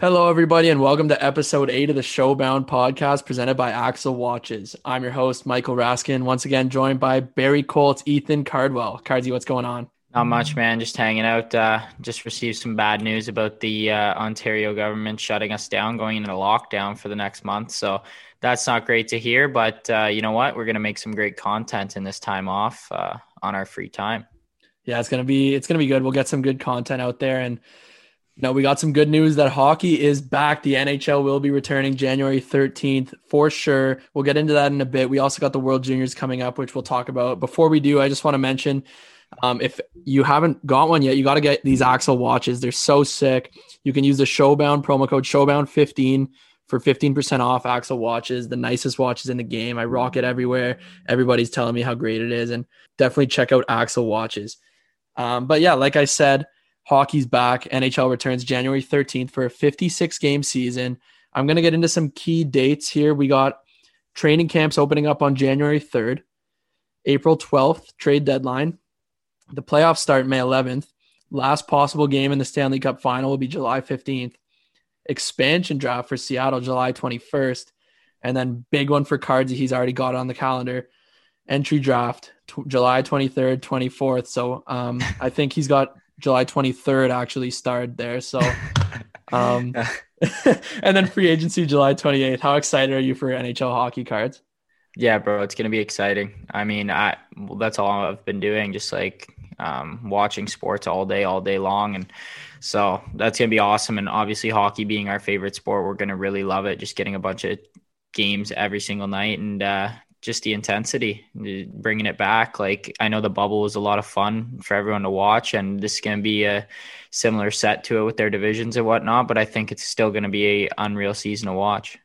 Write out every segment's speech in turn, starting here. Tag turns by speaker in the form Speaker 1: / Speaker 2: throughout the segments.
Speaker 1: Hello, everybody, and welcome to episode eight of the Showbound podcast presented by Axel Watches. I'm your host, Michael Raskin, once again joined by Barrie Colts, Ethan Cardwell. Cardsy, what's going on?
Speaker 2: Not much, man. Just hanging out. Uh, just received some bad news about the uh, Ontario government shutting us down, going into lockdown for the next month. So that's not great to hear. But uh, you know what? We're gonna make some great content in this time off uh, on our free time.
Speaker 1: Yeah, it's gonna be it's gonna be good. We'll get some good content out there, and know we got some good news that hockey is back. The NHL will be returning January 13th for sure. We'll get into that in a bit. We also got the World Juniors coming up, which we'll talk about. Before we do, I just want to mention um, if you haven't got one yet, you got to get these Axel watches. They're so sick. You can use the Showbound promo code Showbound15 for 15% off Axel watches, the nicest watches in the game. I rock it everywhere. Everybody's telling me how great it is. And definitely check out Axel watches. Um, but yeah, like I said, hockey's back. NHL returns January 13th for a 56 game season. I'm going to get into some key dates here. We got training camps opening up on January 3rd, April 12th, trade deadline. The playoffs start May 11th. Last possible game in the Stanley Cup final will be July 15th. Expansion draft for Seattle, July 21st. And then big one for Cards. He's already got on the calendar. Entry draft, t- July 23rd, 24th. So um, I think he's got July 23rd actually started there. So, um, and then free agency, July 28th. How excited are you for NHL hockey cards?
Speaker 2: Yeah, bro, it's gonna be exciting. I mean, I well, that's all I've been doing, just like um, watching sports all day, all day long. And so that's going to be awesome. And obviously, hockey being our favorite sport, we're going to really love it. Just getting a bunch of games every single night and uh, just the intensity, bringing it back. Like, I know the bubble was a lot of fun for everyone to watch, and this is going to be a similar set to it with their divisions and whatnot. But I think it's still going to be a unreal season to watch.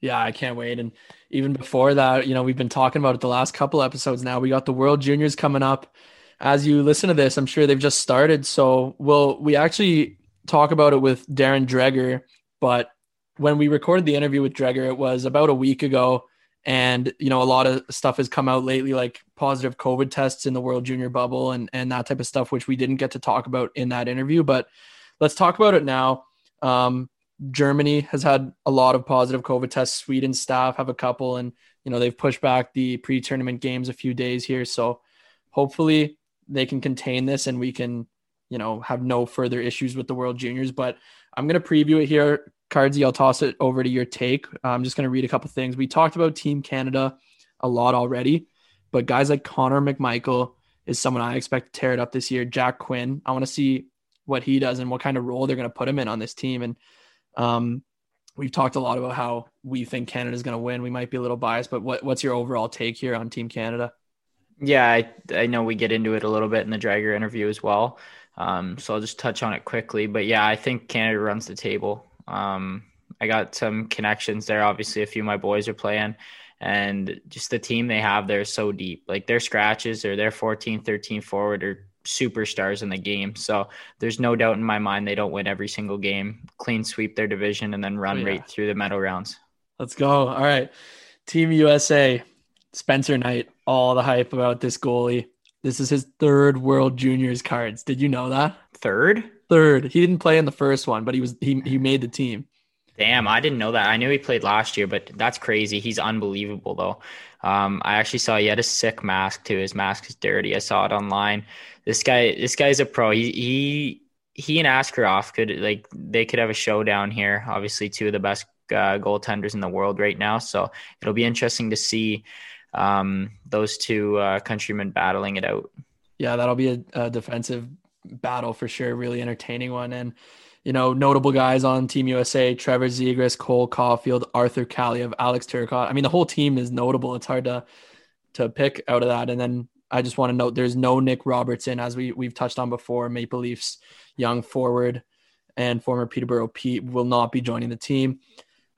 Speaker 1: Yeah, I can't wait. And even before that, you know, we've been talking about it the last couple episodes now. We got the World Juniors coming up as you listen to this, I'm sure they've just started. So we'll we actually talk about it with Darren Dreger, but when we recorded the interview with Dreger, it was about a week ago. And you know, a lot of stuff has come out lately, like positive COVID tests in the World Junior bubble and and that type of stuff, which we didn't get to talk about in that interview. But let's talk about it now. Um, Germany has had a lot of positive COVID tests. Sweden staff have a couple, and you know they've pushed back the pre-tournament games a few days here. So hopefully they can contain this and we can, you know, have no further issues with the World Juniors. But I'm going to preview it here. Cardsy, I'll toss it over to your take. I'm just going to read a couple things. We talked about Team Canada a lot already, but guys like Connor McMichael is someone I expect to tear it up this year. Jack Quinn, I want to see what he does and what kind of role they're going to put him in on this team. And um, we've talked a lot about how we think Canada is going to win. We might be a little biased, but what, what's your overall take here on Team Canada?
Speaker 2: Yeah, I, I know we get into it a little bit in the Dreger interview as well. Um, so I'll just touch on it quickly. But yeah, I think Canada runs the table. Um, I got some connections there. Obviously, a few of my boys are playing, and just the team they have there is so deep. Like their scratches or their 14, 13 forward are superstars in the game. So there's no doubt in my mind they don't win every single game, clean sweep their division, and then run oh, yeah. right through the medal rounds.
Speaker 1: Let's go. All right. Team USA, Spencer Knight all the hype about this goalie. This is his third World Juniors cards. Did you know that?
Speaker 2: Third?
Speaker 1: Third. He didn't play in the first one, but he was he he made the team.
Speaker 2: Damn, I didn't know that. I knew he played last year, but that's crazy. He's unbelievable though. Um, I actually saw he had a sick mask too. His mask is dirty. I saw it online. This guy, this guy's a pro. He he he and Askarov could like they could have a showdown here. Obviously, two of the best uh, goaltenders in the world right now. So it'll be interesting to see um, those two uh, countrymen battling it out.
Speaker 1: Yeah, that'll be a, a, defensive battle for sure. Really entertaining one. And, you know, notable guys on Team USA Trevor Zegras, Cole Caufield, Arthur Kaliyev, Alex Turcotte. I mean, the whole team is notable. It's hard to to pick out of that. And then I just want to note there's no Nick Robertson, as we, we've touched on before. Maple Leafs young forward and former Peterborough Pete will not be joining the team.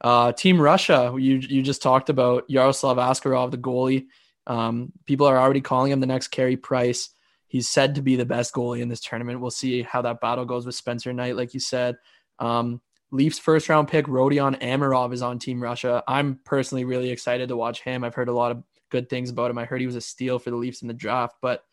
Speaker 1: Uh, Team Russia, you you just talked about Yaroslav Askarov, the goalie. Um, people are already calling him the next Carey Price. He's said to be the best goalie in this tournament. We'll see how that battle goes with Spencer Knight, like you said. Um, Leafs first round pick Rodion Amirov is on Team Russia. I'm personally really excited to watch him. I've heard a lot of good things about him. I heard he was a steal for the Leafs in the draft. But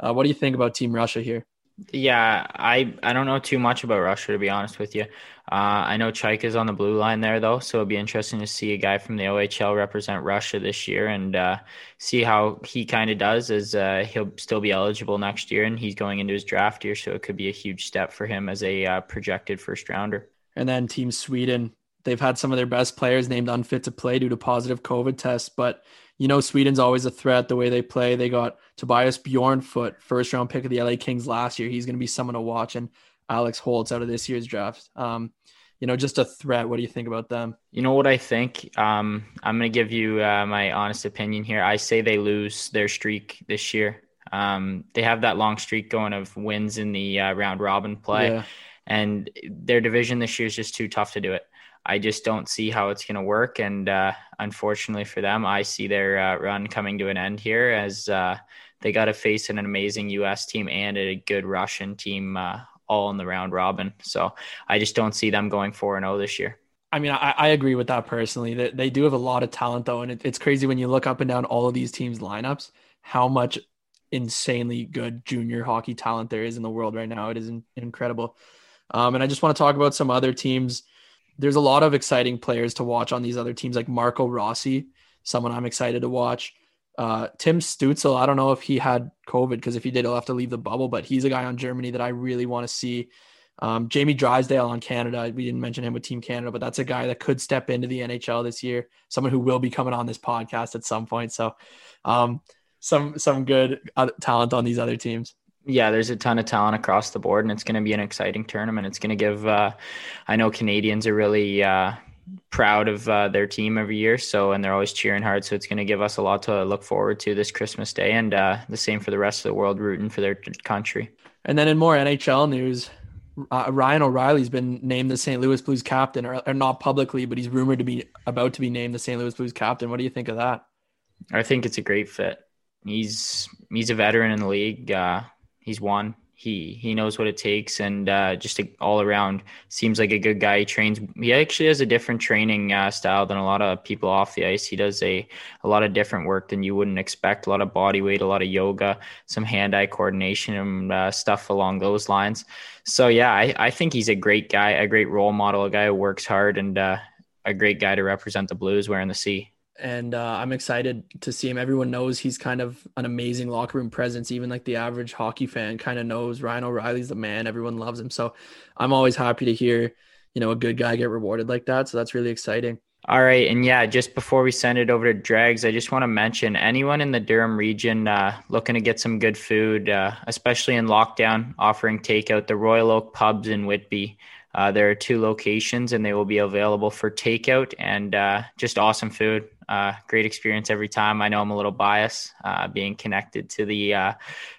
Speaker 1: uh, what do you think about Team Russia here?
Speaker 2: Yeah, I I don't know too much about Russia to be honest with you. Uh, I know Chayka is on the blue line there though, so it'll be interesting to see a guy from the OHL represent Russia this year and uh, see how he kind of does. As uh, he'll still be eligible next year, and he's going into his draft year, so it could be a huge step for him as a uh, projected first rounder.
Speaker 1: And then Team Sweden, they've had some of their best players named unfit to play due to positive COVID tests, but you know Sweden's always a threat the way they play. They got Tobias Björnfot, first round pick of the LA Kings last year. He's going to be someone to watch, and Alex Holtz out of this year's draft. Um, you know, just a threat. What do you think about them?
Speaker 2: You know what I think? Um, I'm going to give you uh, my honest opinion here. I say they lose their streak this year. Um, they have that long streak going of wins in the uh, round robin play, yeah. and their division this year is just too tough to do it. I just don't see how it's going to work. And uh, unfortunately for them, I see their uh, run coming to an end here as uh, they got to face an amazing U.S. team and a good Russian team uh, all in the round robin. So I just don't see them going 4 0 this year.
Speaker 1: I mean, I, I, agree with that personally. They, they do have a lot of talent, though. And it, it's crazy when you look up and down all of these teams' lineups, how much insanely good junior hockey talent there is in the world right now. It is in, incredible. Um, and I just want to talk about some other teams there's a lot of exciting players to watch on these other teams, like Marco Rossi, someone I'm excited to watch. Uh, Tim Stützle, I don't know if he had COVID because if he did, he'll have to leave the bubble, but he's a guy on Germany that I really want to see. Um, Jamie Drysdale on Canada, we didn't mention him with Team Canada, but that's a guy that could step into the NHL this year. Someone who will be coming on this podcast at some point. So, um, some some good talent on these other teams
Speaker 2: yeah, there's a ton of talent across the board, and it's going to be an exciting tournament. It's going to give. Uh, I know Canadians are really uh, proud of uh, their team every year, so and they're always cheering hard. So it's going to give us a lot to look forward to this Christmas Day, and uh, the same for the rest of the world rooting for their country.
Speaker 1: And then in more NHL news, uh, Ryan O'Reilly's been named the St. Louis Blues captain, or, or, not publicly, but he's rumored to be about to be named the St. Louis Blues captain. What do you think of that?
Speaker 2: I think it's a great fit. He's he's a veteran in the league. Uh, he's won. He he knows what it takes, and uh, just a, all around seems like a good guy. He trains. He actually has a different training uh, style than a lot of people off the ice. He does a a lot of different work than you wouldn't expect. A lot of body weight, a lot of yoga, some hand eye coordination, and uh, stuff along those lines. So yeah, I, I think he's a great guy, a great role model, a guy who works hard, and uh, a great guy to represent the Blues wearing the C
Speaker 1: and uh, I'm excited to see him. Everyone knows he's kind of an amazing locker room presence. Even like the average hockey fan kind of knows Ryan O'Reilly's the man. Everyone loves him. So I'm always happy to hear, you know, a good guy get rewarded like that. So that's really exciting.
Speaker 2: All right, and yeah, just before we send it over to Dregs, I just want to mention anyone in the Durham region uh, looking to get some good food, uh, especially in lockdown, offering takeout. The Royal Oak Pubs in Whitby uh, there are two locations and they will be available for takeout and uh, just awesome food. Uh, great experience every time. I know I'm a little biased uh, being connected to the uh,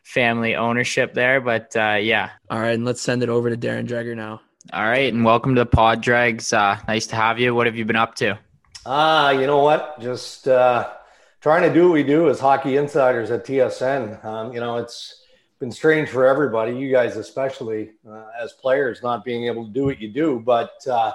Speaker 2: family ownership there, but uh, yeah.
Speaker 1: All right, and let's send it over to Darren Dreger now.
Speaker 2: All right, and welcome to the Pod Dregs. nice to have you. What have you been up to?
Speaker 3: Ah, you know what? Just trying to do what we do as hockey insiders at TSN. Um, you know, it's been strange for everybody, you guys especially uh, as players, not being able to do what you do. But uh,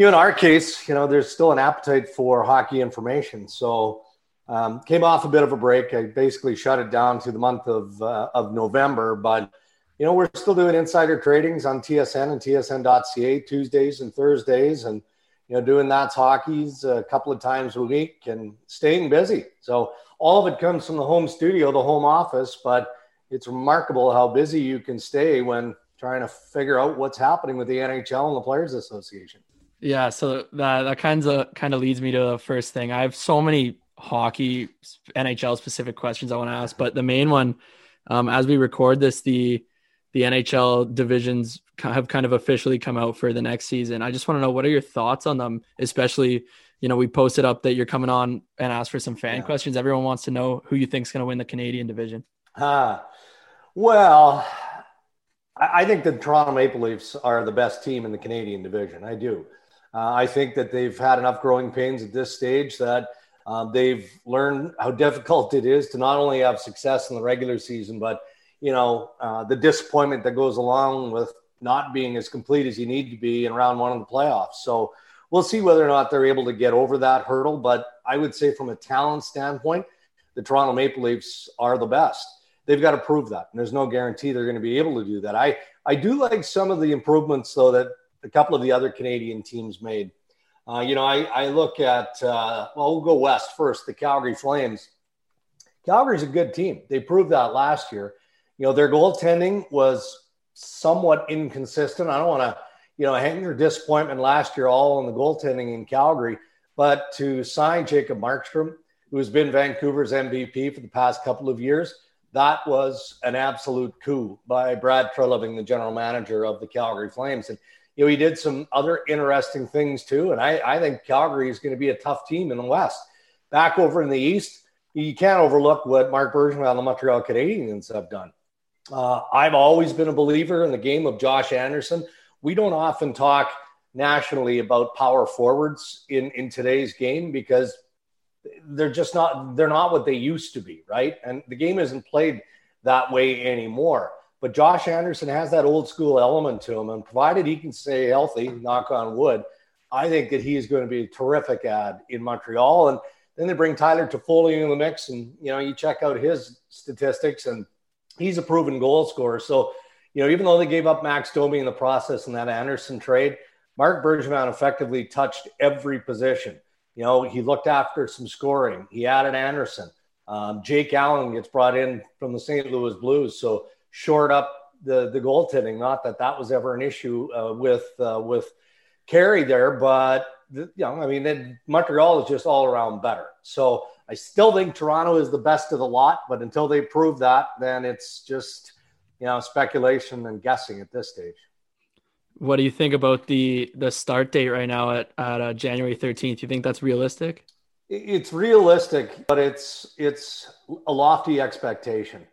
Speaker 3: you know, in our case, you know, there's still an appetite for hockey information. So um, came off a bit of a break. I basically shut it down to the month of uh, of November, but you know, we're still doing insider tradings on TSN and TSN.ca Tuesdays and Thursdays, and you know, doing that's hockey's a couple of times a week and staying busy. So all of it comes from the home studio, the home office, but it's remarkable how busy you can stay when trying to figure out what's happening with the NHL and the Players Association.
Speaker 1: Yeah, so that that kind of kind of leads me to the first thing. I have so many hockey NHL specific questions I want to ask, but the main one, um, as we record this, the the NHL divisions have kind of officially come out for the next season. I just want to know what are your thoughts on them, especially you know we posted up that you're coming on and ask for some fan yeah. questions. Everyone wants to know who you think's going to win the Canadian division.
Speaker 3: Ah, well, I think the Toronto Maple Leafs are the best team in the Canadian division. I do. Uh, I think that they've had enough growing pains at this stage that um, they've learned how difficult it is to not only have success in the regular season, but you know uh, the disappointment that goes along with not being as complete as you need to be in round one of the playoffs. So we'll see whether or not they're able to get over that hurdle. But I would say, from a talent standpoint, the Toronto Maple Leafs are the best. they've got to prove that. And there's no guarantee they're going to be able to do that. I, I do like some of the improvements, though, that a couple of the other Canadian teams made. Uh, you know, I, I look at, uh, well, we'll go west first, the Calgary Flames. Calgary's a good team. They proved that last year. You know, their goaltending was somewhat inconsistent. I don't want to, you know, hang their disappointment last year all on the goaltending in Calgary, but to sign Jacob Markstrom, who has been Vancouver's MVP for the past couple of years, that was an absolute coup by Brad Treliving, the general manager of the Calgary Flames. And, you know, he did some other interesting things too. And I, I think Calgary is going to be a tough team in the West. Back over in the East, you can't overlook what Marc Bergevin and the Montreal Canadiens have done. Uh, I've always been a believer in the game of Josh Anderson. We don't often talk nationally about power forwards in, in today's game because – they're just not they're not what they used to be, right? And the game isn't played that way anymore. But Josh Anderson has that old school element to him, and provided he can stay healthy, knock on wood, I think that he is going to be a terrific ad in Montreal. And then they bring Tyler Toffoli in the mix, and you know you check out his statistics, and he's a proven goal scorer. So you know even though they gave up Max Domi in the process in that Anderson trade, Marc Bergevin effectively touched every position. You know, he looked after some scoring. He added Anderson. Um, Jake Allen gets brought in from the St. Louis Blues, so short up the the goaltending. Not that that was ever an issue uh, with uh, with Carey there, but you know, I mean, Montreal is just all around better. So I still think Toronto is the best of the lot, but until they prove that, then it's just you know speculation and guessing at this stage.
Speaker 1: What do you think about the the start date right now at at uh, January thirteenth? You think that's realistic?
Speaker 3: It's realistic, but it's it's a lofty expectation.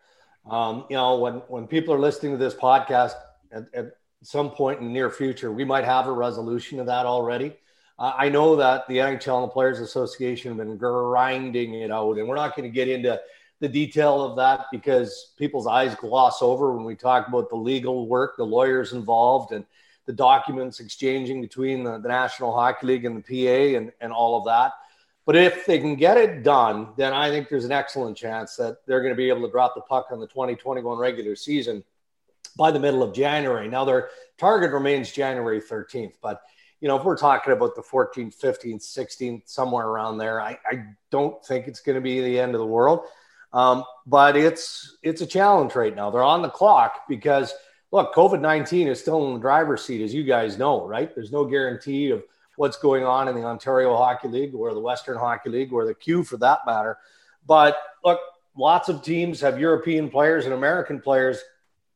Speaker 3: Um, you know, when when people are listening to this podcast at, at, some point in the near future, we might have a resolution of that already. Uh, I know that the NHL and the Players Association have been grinding it out, and we're not going to get into the detail of that because people's eyes gloss over when we talk about the legal work, the lawyers involved, and the documents exchanging between the, the National Hockey League and the PA and, and all of that. But if they can get it done, then I think there's an excellent chance that they're going to be able to drop the puck on the 2021 regular season by the middle of January. Now, their target remains January 13th, but you know, if we're talking about the 14th, 15th, 16th, somewhere around there, I, I don't think it's going to be the end of the world. Um, but it's it's a challenge right now. They're on the clock because – look, COVID 19 is still in the driver's seat, as you guys know, right? There's no guarantee of what's going on in the Ontario Hockey League or the Western Hockey League or the Q for that matter. But look, lots of teams have European players and American players.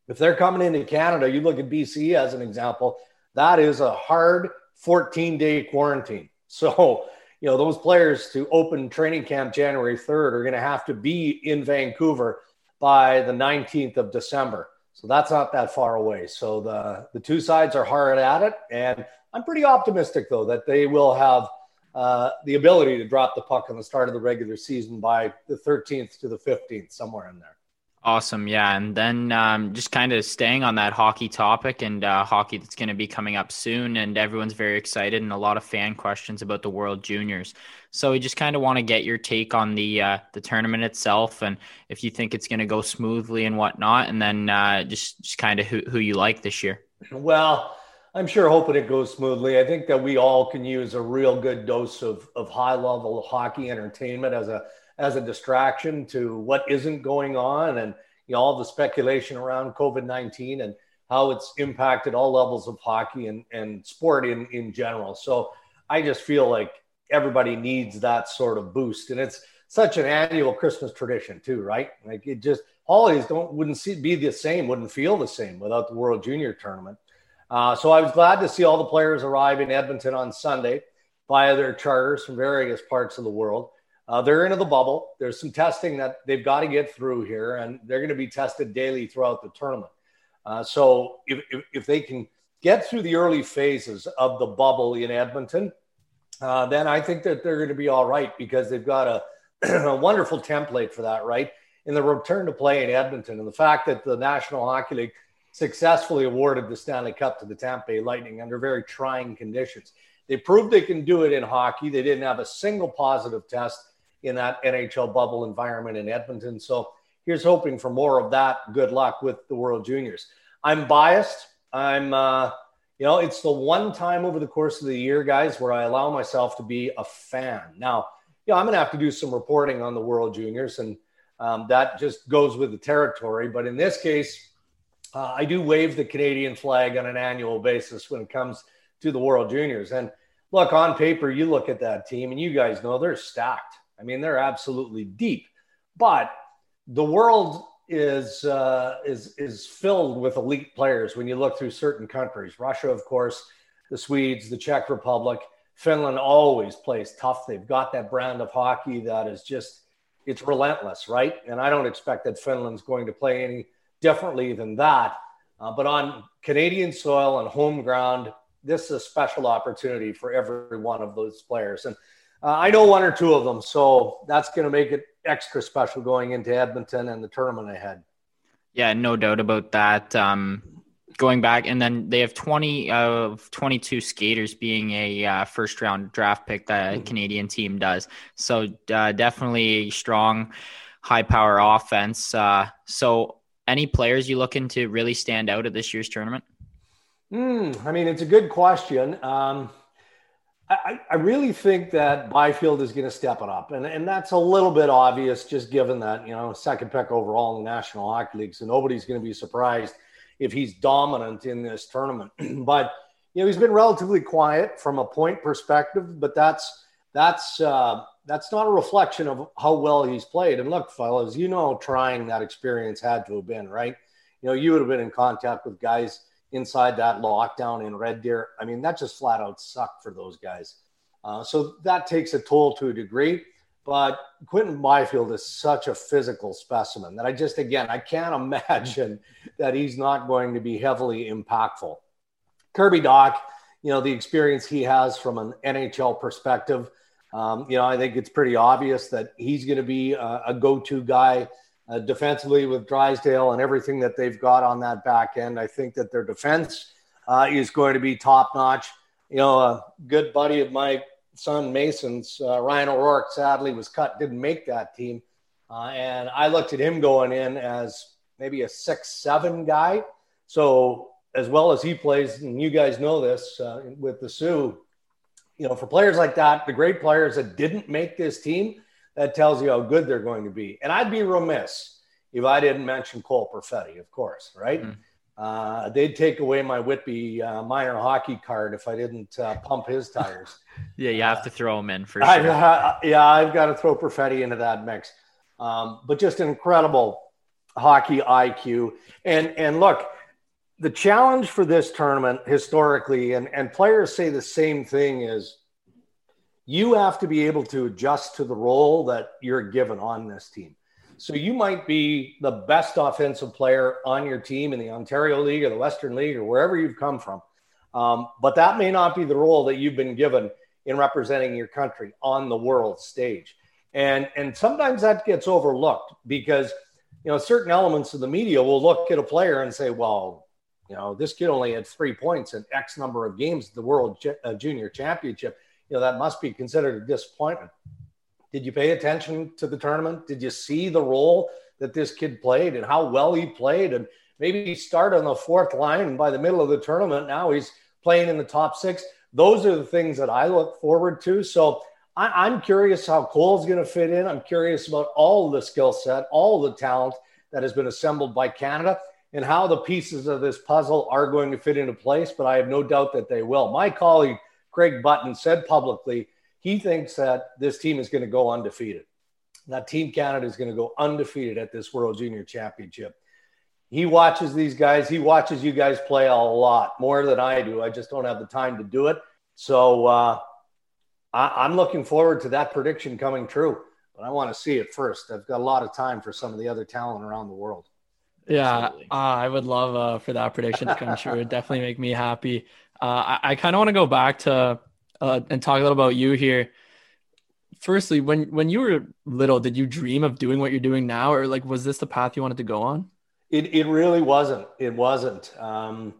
Speaker 3: If they're coming into Canada, you look at BC as an example, that is a hard 14 day quarantine. So, you know, those players to open training camp January 3rd are going to have to be in Vancouver by the 19th of December. So that's not that far away. So the, the two sides are hard at it. And I'm pretty optimistic, though, that they will have uh, the ability to drop the puck on the start of the regular season by the 13th to the 15th, somewhere in there.
Speaker 2: Awesome. Yeah. And then um, just kind of staying on that hockey topic and uh, hockey that's going to be coming up soon. And everyone's very excited and a lot of fan questions about the World Juniors. So we just kind of want to get your take on the uh, the tournament itself and if you think it's going to go smoothly and whatnot. And then uh, just, just kind of who, who you like this year.
Speaker 3: Well, I'm sure hoping it goes smoothly. I think that we all can use a real good dose of, of high level hockey entertainment as a as a distraction to what isn't going on and you know, all the speculation around COVID 19 and how it's impacted all levels of hockey and, and sport in, in general. So I just feel like everybody needs that sort of boost. And it's such an annual Christmas tradition, too, right? Like it just, holidays don't wouldn't see, be the same, wouldn't feel the same without the World Junior Tournament. Uh, so I was glad to see all the players arrive in Edmonton on Sunday via their charters from various parts of the world. Uh, they're into the bubble. There's some testing that they've got to get through here, and they're going to be tested daily throughout the tournament. Uh, so if, if, if, they can get through the early phases of the bubble in Edmonton, uh, then I think that they're going to be all right because they've got a, a wonderful template for that, right? In the return to play in Edmonton, and the fact that the National Hockey League successfully awarded the Stanley Cup to the Tampa Bay Lightning under very trying conditions. They proved they can do it in hockey. They didn't have a single positive test in that NHL bubble environment in Edmonton. So here's hoping for more of that. Good luck with the World Juniors. I'm biased. I'm, uh, you know, it's the one time over the course of the year, guys, where I allow myself to be a fan. Now, you know, I'm going to have to do some reporting on the World Juniors, and um, that just goes with the territory. But in this case, uh, I do wave the Canadian flag on an annual basis when it comes to the World Juniors. And look, on paper, you look at that team, and you guys know they're stacked. I mean, they're absolutely deep. But the world is uh, is is filled with elite players when you look through certain countries. Russia, of course, the Swedes, the Czech Republic, Finland always plays tough. They've got that brand of hockey that is just it's relentless, right? And I don't expect that Finland's going to play any differently than that. Uh, but on Canadian soil and home ground, this is a special opportunity for every one of those players. And uh, I know one or two of them, so that's going to make it extra special going into Edmonton and the tournament ahead.
Speaker 2: Yeah, no doubt about that. Um, going back, and then they have 20 of 22 skaters being a uh, first round draft pick that mm-hmm. Canadian team does. So uh, definitely a strong, high power offense. Uh, so any players you looking to really stand out at this year's tournament?
Speaker 3: Mm, I mean, it's a good question. Um, I, I, really think that Byfield is going to step it up. And, and that's a little bit obvious just given that, you know, second pick overall in the National Hockey League. So nobody's going to be surprised if he's dominant in this tournament. but, you know, he's been relatively quiet from a point perspective, but that's, that's, uh, that's not a reflection of how well he's played. And look, fellas, you know, trying that experience had to have been, right? You know, you would have been in contact with guys inside that lockdown in Red Deer. I mean, that just flat out sucked for those guys. Uh, so that takes a toll to a degree. But Quinton Byfield is such a physical specimen that I just, again, I can't imagine that he's not going to be heavily impactful. Kirby Dach, you know, the experience he has from an NHL perspective, um, you know, I think it's pretty obvious that he's going to be a, a go to guy uh, defensively with Drysdale and everything that they've got on that back end. I think that their defense uh, is going to be top notch. You know, a good buddy of my son Mason's, uh, Ryan O'Rourke, sadly was cut, didn't make that team. Uh, and I looked at him going in as maybe a six, seven guy. So, as well as he plays, and you guys know this uh, with the Soo, you know, for players like that, the great players that didn't make this team, that tells you how good they're going to be. And I'd be remiss if I didn't mention Cole Perfetti, of course, right? Mm-hmm. Uh, they'd take away my Whitby uh, minor hockey card if I didn't uh, pump his tires.
Speaker 2: yeah, you have to throw him in for sure.
Speaker 3: I, yeah, I've got to throw Perfetti into that mix. Um, but just an incredible hockey IQ. And and look, the challenge for this tournament historically, and, and players say the same thing is you have to be able to adjust to the role that you're given on this team. So you might be the best offensive player on your team in the Ontario League or the Western League or wherever you've come from. Um, but that may not be the role that you've been given in representing your country on the world stage. And, and sometimes that gets overlooked because, you know, certain elements of the media will look at a player and say, well, you know, this kid only had three points in X number of games at the World uh, Junior Championship you know, that must be considered a disappointment. Did you pay attention to the tournament? Did you see the role that this kid played and how well he played? And maybe he started on the fourth line and by the middle of the tournament, now he's playing in the top six. Those are the things that I look forward to. So I, am curious how Cole's going to fit in. I'm curious about all the skill set, all the talent that has been assembled by Canada and how the pieces of this puzzle are going to fit into place. But I have no doubt that they will. My colleague, Craig Button said publicly he thinks that this team is going to go undefeated. That Team Canada is going to go undefeated at this World Junior Championship. He watches these guys. He watches you guys play a lot more than I do. I just don't have the time to do it. So uh, I, am looking forward to that prediction coming true. But I want to see it first. I've got a lot of time for some of the other talent around the world.
Speaker 1: Yeah, uh, I would love uh, for that prediction to come true. It would definitely make me happy. Uh, I, I kind of want to go back to uh, and talk a little about you here. Firstly, when when you were little, did you dream of doing what you're doing now, or like was this the path you wanted to go on?
Speaker 3: It it really wasn't. It wasn't. Um,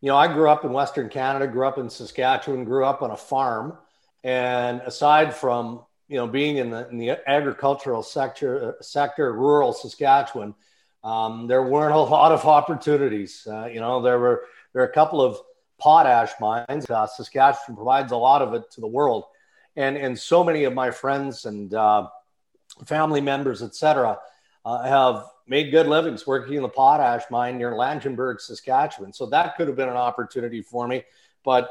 Speaker 3: you know, I grew up in Western Canada, grew up in Saskatchewan, grew up on a farm, and aside from you know, being in the, in the agricultural sector, sector, rural Saskatchewan, um, there weren't a lot of opportunities. Uh, you know, there were there are a couple of potash mines. Uh, Saskatchewan provides a lot of it to the world, and and so many of my friends and uh, family members, etc., uh, have made good livings working in the potash mine near Langenburg, Saskatchewan. So that could have been an opportunity for me, but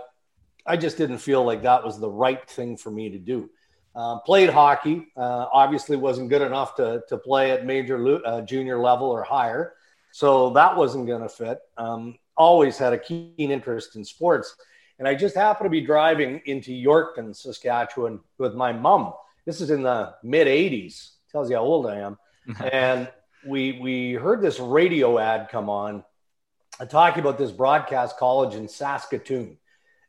Speaker 3: I just didn't feel like that was the right thing for me to do. Uh, played hockey, uh, obviously wasn't good enough to, to play at major uh, junior level or higher. So that wasn't going to fit. Um, always had a keen interest in sports. And I just happened to be driving into Yorkton, Saskatchewan with my mom. This is in the mid 80s, tells you how old I am. and we, we heard this radio ad come on talking about this broadcast college in Saskatoon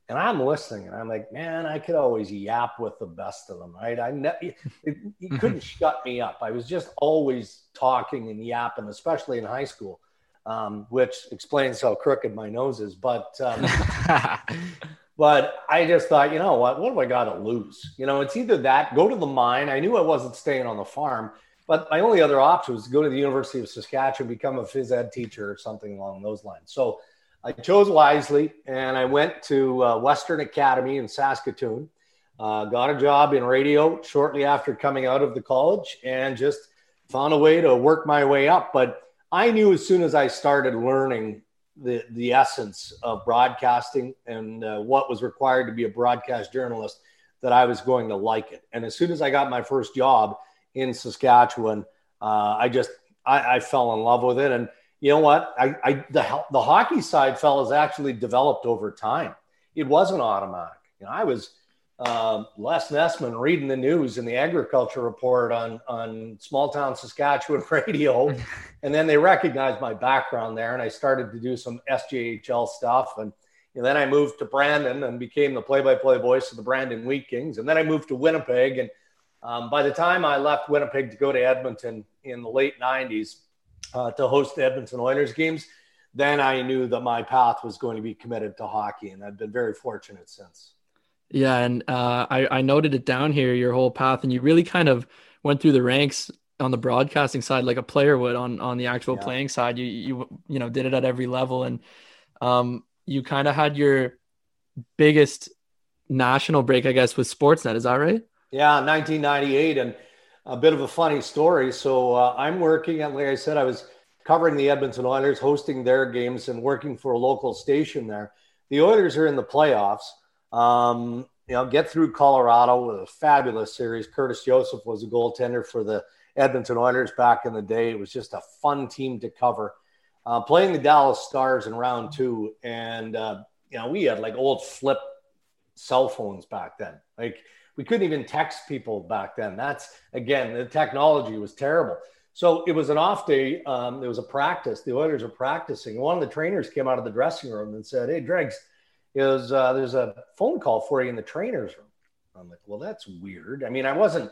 Speaker 3: and I'm listening, and I'm like, man, I could always yap with the best of them, right? I ne- it, it couldn't shut me up. I was just always talking and yapping, especially in high school, um, which explains how crooked my nose is. But um, but I just thought, you know what? What do I got to lose? You know, it's either that, go to the mine. I knew I wasn't staying on the farm, but my only other option was to go to the University of Saskatchewan, become a phys ed teacher or something along those lines. So I chose wisely and I went to uh, Western Academy in Saskatoon. Uh, got a job in radio shortly after coming out of the college and just found a way to work my way up. But I knew as soon as I started learning the, the essence of broadcasting and uh, what was required to be a broadcast journalist that I was going to like it. And as soon as I got my first job in Saskatchewan, uh, I just I, I, fell in love with it. And you know what? I, I the the hockey side, fellas, actually developed over time. It wasn't automatic. You know, I was uh, Les Nessman reading the news in the agriculture report on on small town Saskatchewan radio, and then they recognized my background there, and I started to do some SJHL stuff, and, and then I moved to Brandon and became the play-by-play voice of the Brandon Wheat Kings, and then I moved to Winnipeg, and um, by the time I left Winnipeg to go to Edmonton in the late '90s, uh, to host the Edmonton Oilers games, then I knew that my path was going to be committed to hockey, and I've been very fortunate since.
Speaker 1: Yeah, and uh, I I noted it down here your whole path, and you really kind of went through the ranks on the broadcasting side like a player would on on the actual yeah. playing side. You you you know did it at every level, and um you kind of had your biggest national break, I guess, with Sportsnet. Is that right?
Speaker 3: Yeah, 1998, and a bit of a funny story. So uh, I'm working at, like I said, I was covering the Edmonton Oilers, hosting their games, and working for a local station there. The Oilers are in the playoffs. Um, you know, get through Colorado with a fabulous series. Curtis Joseph was a goaltender for the Edmonton Oilers back in the day. It was just a fun team to cover. Uh, playing the Dallas Stars in round two, and uh, you know, we had like old flip cell phones back then. Like we couldn't even text people back then. That's again, the technology was terrible. So it was an off day. Um, there was a practice. The Oilers are practicing. One of the trainers came out of the dressing room and said, "Hey, Dregs, is uh, there's a phone call for you in the trainers room." I'm like, "Well, that's weird." I mean, I wasn't,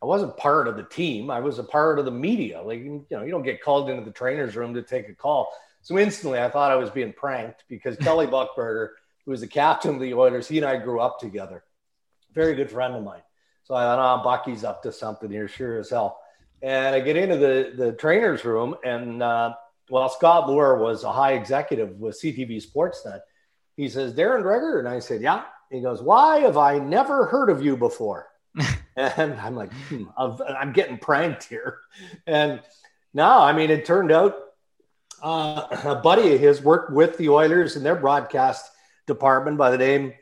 Speaker 3: I wasn't part of the team. I was a part of the media. Like, you know, you don't get called into the trainers room to take a call. So instantly, I thought I was being pranked because Kelly Buchberger, who was the captain of the Oilers, he and I grew up together very good friend of mine. So I thought, oh, Bucky's up to something here, sure as hell. And I get into the, the trainer's room, and uh, well, Scott Moore was a high executive with CTV Sportsnet. He says, Darren Dreger? And I said, yeah. He goes, why have I never heard of you before? and I'm like, hmm, I'm getting pranked here. And no, I mean, it turned out uh, a buddy of his worked with the Oilers in their broadcast department by the name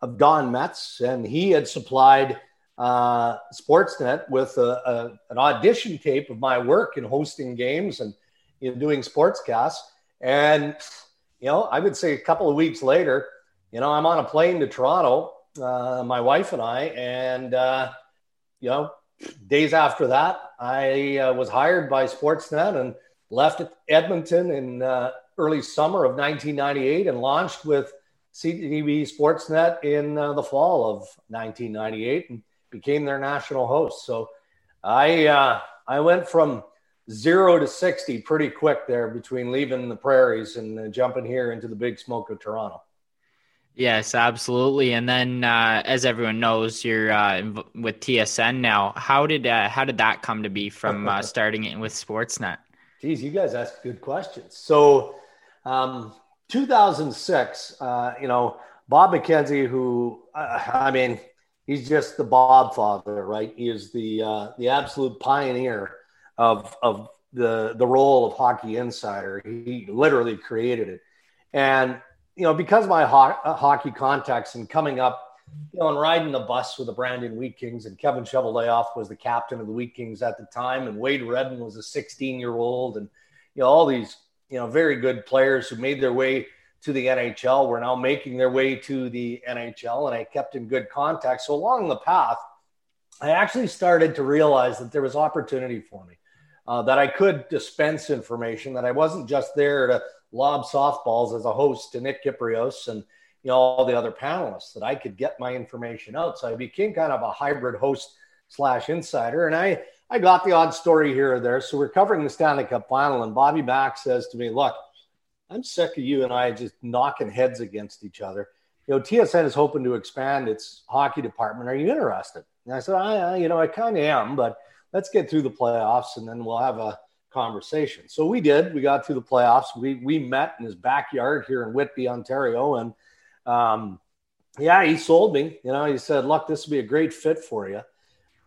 Speaker 3: of Don Metz, and he had supplied uh, Sportsnet with a, a, an audition tape of my work in hosting games and you know, doing sportscasts. And, you know, I would say a couple of weeks later, you know, I'm on a plane to Toronto, uh, my wife and I, and, uh, you know, days after that, I uh, was hired by Sportsnet and left Edmonton in uh, early summer of 1998 and launched with CTV Sportsnet in uh, the fall of 1998 and became their national host. So I uh, I went from zero to 60 pretty quick there between leaving the prairies and uh, jumping here into the big smoke of Toronto.
Speaker 2: Yes, absolutely. And then, uh, as everyone knows, you're uh, with TSN now. How did uh, how did that come to be from uh, starting it with Sportsnet?
Speaker 3: Geez, you guys ask good questions. So, um, 2006, uh, you know, Bob McKenzie, who uh, I mean, he's just the Bob father, right? He is the the absolute pioneer of of the the role of hockey insider. He literally created it, and you know, because my ho- uh, hockey contacts and coming up, you know, and riding the bus with the Brandon Wheat Kings, and Kevin Cheveldayoff was the captain of the Wheat Kings at the time, and Wade Redden was a 16 year old, and you know, all these you know very good players who made their way to the NHL were now making their way to the NHL, and I kept in good contact. So along the path, I actually started to realize that there was opportunity for me, uh, that I could dispense information, that I wasn't just there to lob softballs as a host to Nick Kypreos and you know all the other panelists that I could get my information out. So I became kind of a hybrid host slash insider, and I I got the odd story here or there. So we're covering the Stanley Cup final, and Bobby Mack says to me, "Look, I'm sick of you and I just knocking heads against each other. You know, TSN is hoping to expand its hockey department. Are you interested?" And I said, "I, you know, I kind of am, but." Let's get through the playoffs and then we'll have a conversation. So we did. We got through the playoffs. We we met in his backyard here in Whitby, Ontario, and um, yeah, he sold me. You know, he said, "Look, this would be a great fit for you."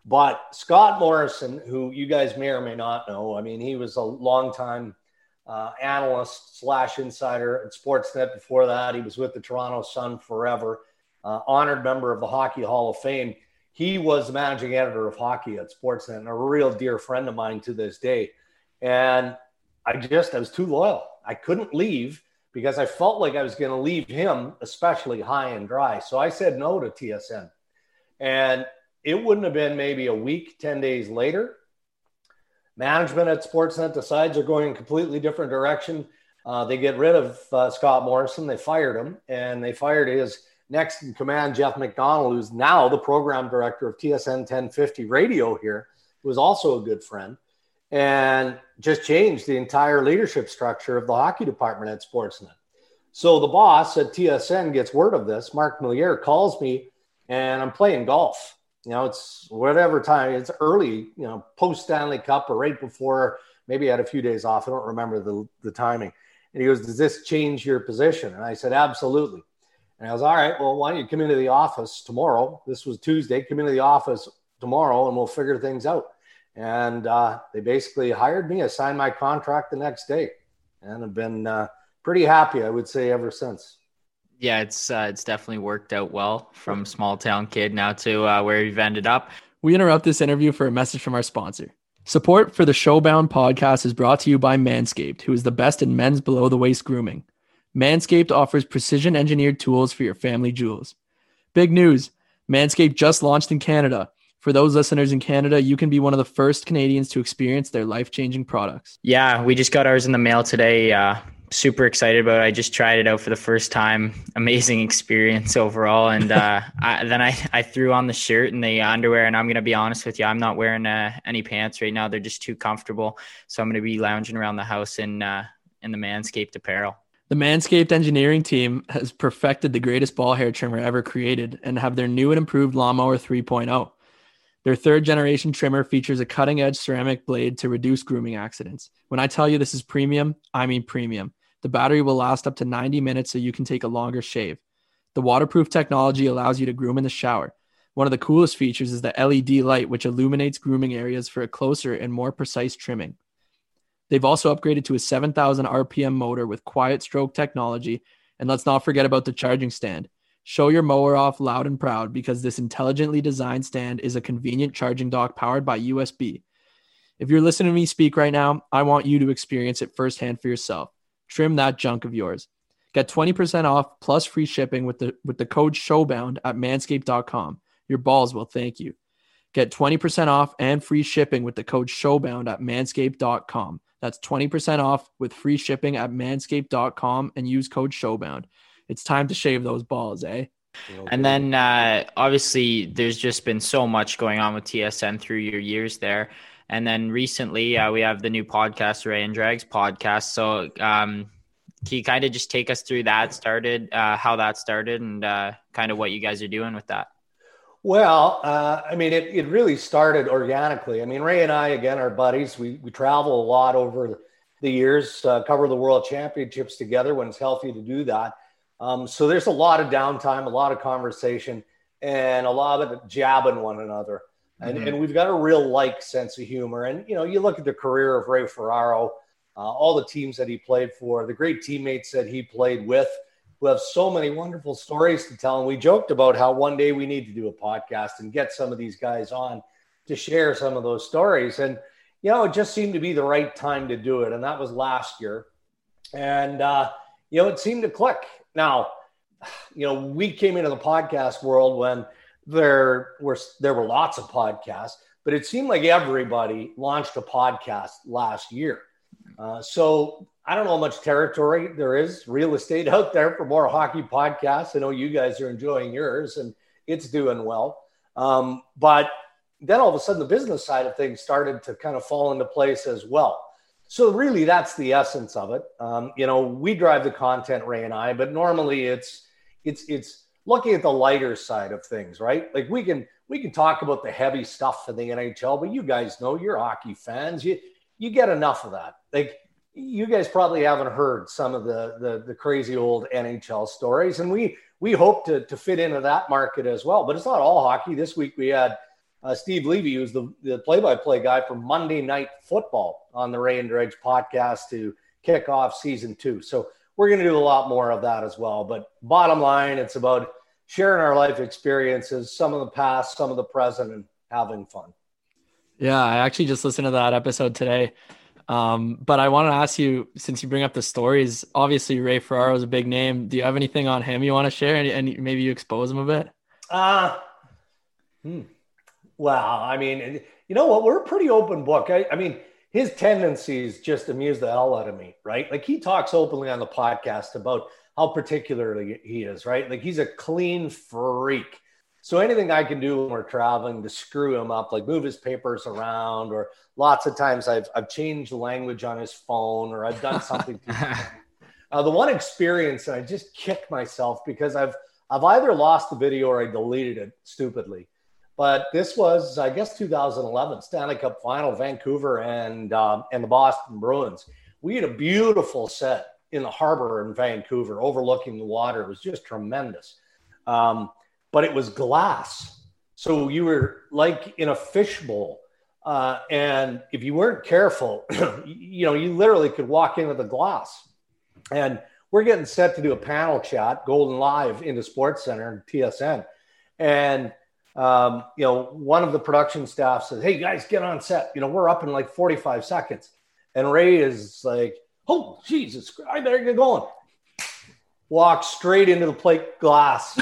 Speaker 3: But Scott Morrison, who you guys may or may not know, I mean, he was a longtime uh, analyst slash insider at Sportsnet. Before that, he was with the Toronto Sun forever. Uh, honored member of the Hockey Hall of Fame. He was the managing editor of hockey at Sportsnet and a real dear friend of mine to this day. And I just, I was too loyal. I couldn't leave because I felt like I was going to leave him, especially high and dry. So I said no to TSN. And it wouldn't have been maybe a week, 10 days later. Management at Sportsnet decides they're going a completely different direction. Uh, they get rid of uh, Scott Morrison. They fired him, and they fired his next in command, Jeff McDonald, who's now the program director of TSN 1050 Radio here, who is also a good friend and just changed the entire leadership structure of the hockey department at Sportsnet. So the boss at TSN gets word of this. Mark Milliere calls me, and I'm playing golf. You know, it's whatever time. It's early, you know, post Stanley Cup or right before. Maybe I had a few days off. I don't remember the, the timing. And he goes, Does this change your position? And I said, Absolutely. And I was, All right, well, why don't you come into the office tomorrow? This was Tuesday. Come into the office tomorrow and we'll figure things out. And uh, they basically hired me. I signed my contract the next day, and I've been uh, pretty happy, I would say, ever since.
Speaker 2: Yeah, it's uh, it's definitely worked out well from small town kid now to uh, where you've ended up.
Speaker 1: We interrupt this interview for a message from our sponsor. Support for the Showbound podcast is brought to you by Manscaped, who is the best in men's below the waist grooming. Manscaped offers precision engineered tools for your family jewels. Big news Manscaped just launched in Canada for those listeners in Canada, you can be one of the first Canadians to experience their life changing products.
Speaker 2: Yeah, we just got ours in the mail today. Uh, super excited about. I just tried it out for the first time. Amazing experience overall. And uh, I, then I, I threw on the shirt and the underwear. And I'm going to be honest with you, I'm not wearing uh, any pants right now. They're just too comfortable. So I'm going to be lounging around the house in, uh, in the Manscaped apparel.
Speaker 1: The Manscaped engineering team has perfected the greatest ball hair trimmer ever created and have their new and improved Lawnmower 3.0. Their third generation trimmer features a cutting edge ceramic blade to reduce grooming accidents. When I tell you this is premium, I mean premium. The battery will last up to 90 minutes so you can take a longer shave. The waterproof technology allows you to groom in the shower. One of the coolest features is the LED light, which illuminates grooming areas for a closer and more precise trimming. They've also upgraded to a 7,000 RPM motor with quiet stroke technology. And let's not forget about the charging stand. Show your mower off loud and proud because this intelligently designed stand is a convenient charging dock powered by USB. If you're listening to me speak right now, I want you to experience it firsthand for yourself. Trim that junk of yours. Get 20% off plus free shipping with the with the code SHOWBOUND at manscaped.com. Your balls will thank you. Get 20% off and free shipping with the code SHOWBOUND at manscaped.com. That's 20% off with free shipping at manscaped.com and use code SHOWBOUND it's time to shave those balls, eh?
Speaker 2: And then uh, obviously, there's just been so much going on with TSN through your years there. And then recently, uh, we have the new podcast, Ray and Dregs podcast. So, um, can you kind of just take us through that started, uh, how that started, and uh, kind of what you guys are doing with that?
Speaker 3: Well, uh, I mean, it, it really started organically. I mean, Ray and I, again, are buddies. We, we travel a lot over the years, uh, cover the world championships together when it's healthy to do that. Um, so there's a lot of downtime, a lot of conversation, and a lot of jabbing one another. And, mm-hmm. and we've got a real like sense of humor. And, you know, you look at the career of Ray Ferraro, uh, all the teams that he played for, the great teammates that he played with – who have so many wonderful stories to tell. And we joked about how one day we need to do a podcast and get some of these guys on to share some of those stories. And, you know, it just seemed to be the right time to do it. And that was last year. And, uh, you know, it seemed to click. Now, you know, we came into the podcast world when there were there were lots of podcasts, but it seemed like everybody launched a podcast last year. Uh, so I don't know how much territory there is real estate out there for more hockey podcasts. I know you guys are enjoying yours and it's doing well. Um, but then all of a sudden, the business side of things started to kind of fall into place as well. So really, that's the essence of it. Um, you know, we drive the content, Ray and I, but normally it's it's it's looking at the lighter side of things, right? Like we can we can talk about the heavy stuff in the NHL, but you guys know you're hockey fans. You you get enough of that. Like you guys probably haven't heard some of the, the, the crazy old NHL stories, and we we hope to to fit into that market as well. But it's not all hockey. This week we had uh, Steve Levy, who's the the play by play guy for Monday Night Football on the Ray and Dregs podcast to kick off season two. So we're going to do a lot more of that as well. But bottom line, it's about sharing our life experiences, some of the past, some of the present, and having fun.
Speaker 1: Yeah, I actually just listened to that episode today. Um, but I want to ask you, since you bring up the stories, obviously Ray Ferraro is a big name. Do you have anything on him you want to share, and, and maybe you expose him a bit?
Speaker 3: Uh, hmm. Well, I mean, you know what? We're a pretty open book. I, I mean, his tendencies just amuse the hell out of me, right? Like he talks openly on the podcast about how particularly he is, right? Like he's a clean freak. So anything I can do when we're traveling to screw him up, like move his papers around, or lots of times I've I've changed language on his phone, or I've done something. uh, the one experience, and I just kick myself because I've I've either lost the video or I deleted it stupidly. But this was, I guess, 2011 Stanley Cup Final, Vancouver and um, and the Boston Bruins. We had a beautiful set in the harbor in Vancouver, overlooking the water. It was just tremendous. Um, but it was glass. So you were like in a fishbowl. Uh, and if you weren't careful, you know, you literally could walk into the glass. And we're getting set to do a panel chat, Golden Live into Sports Center, and TSN. And, um, you know, one of the production staff says, Hey, guys, get on set. You know, we're up in like 45 seconds. And Ray is like, Oh, Jesus, I better get going walks straight into the plate glass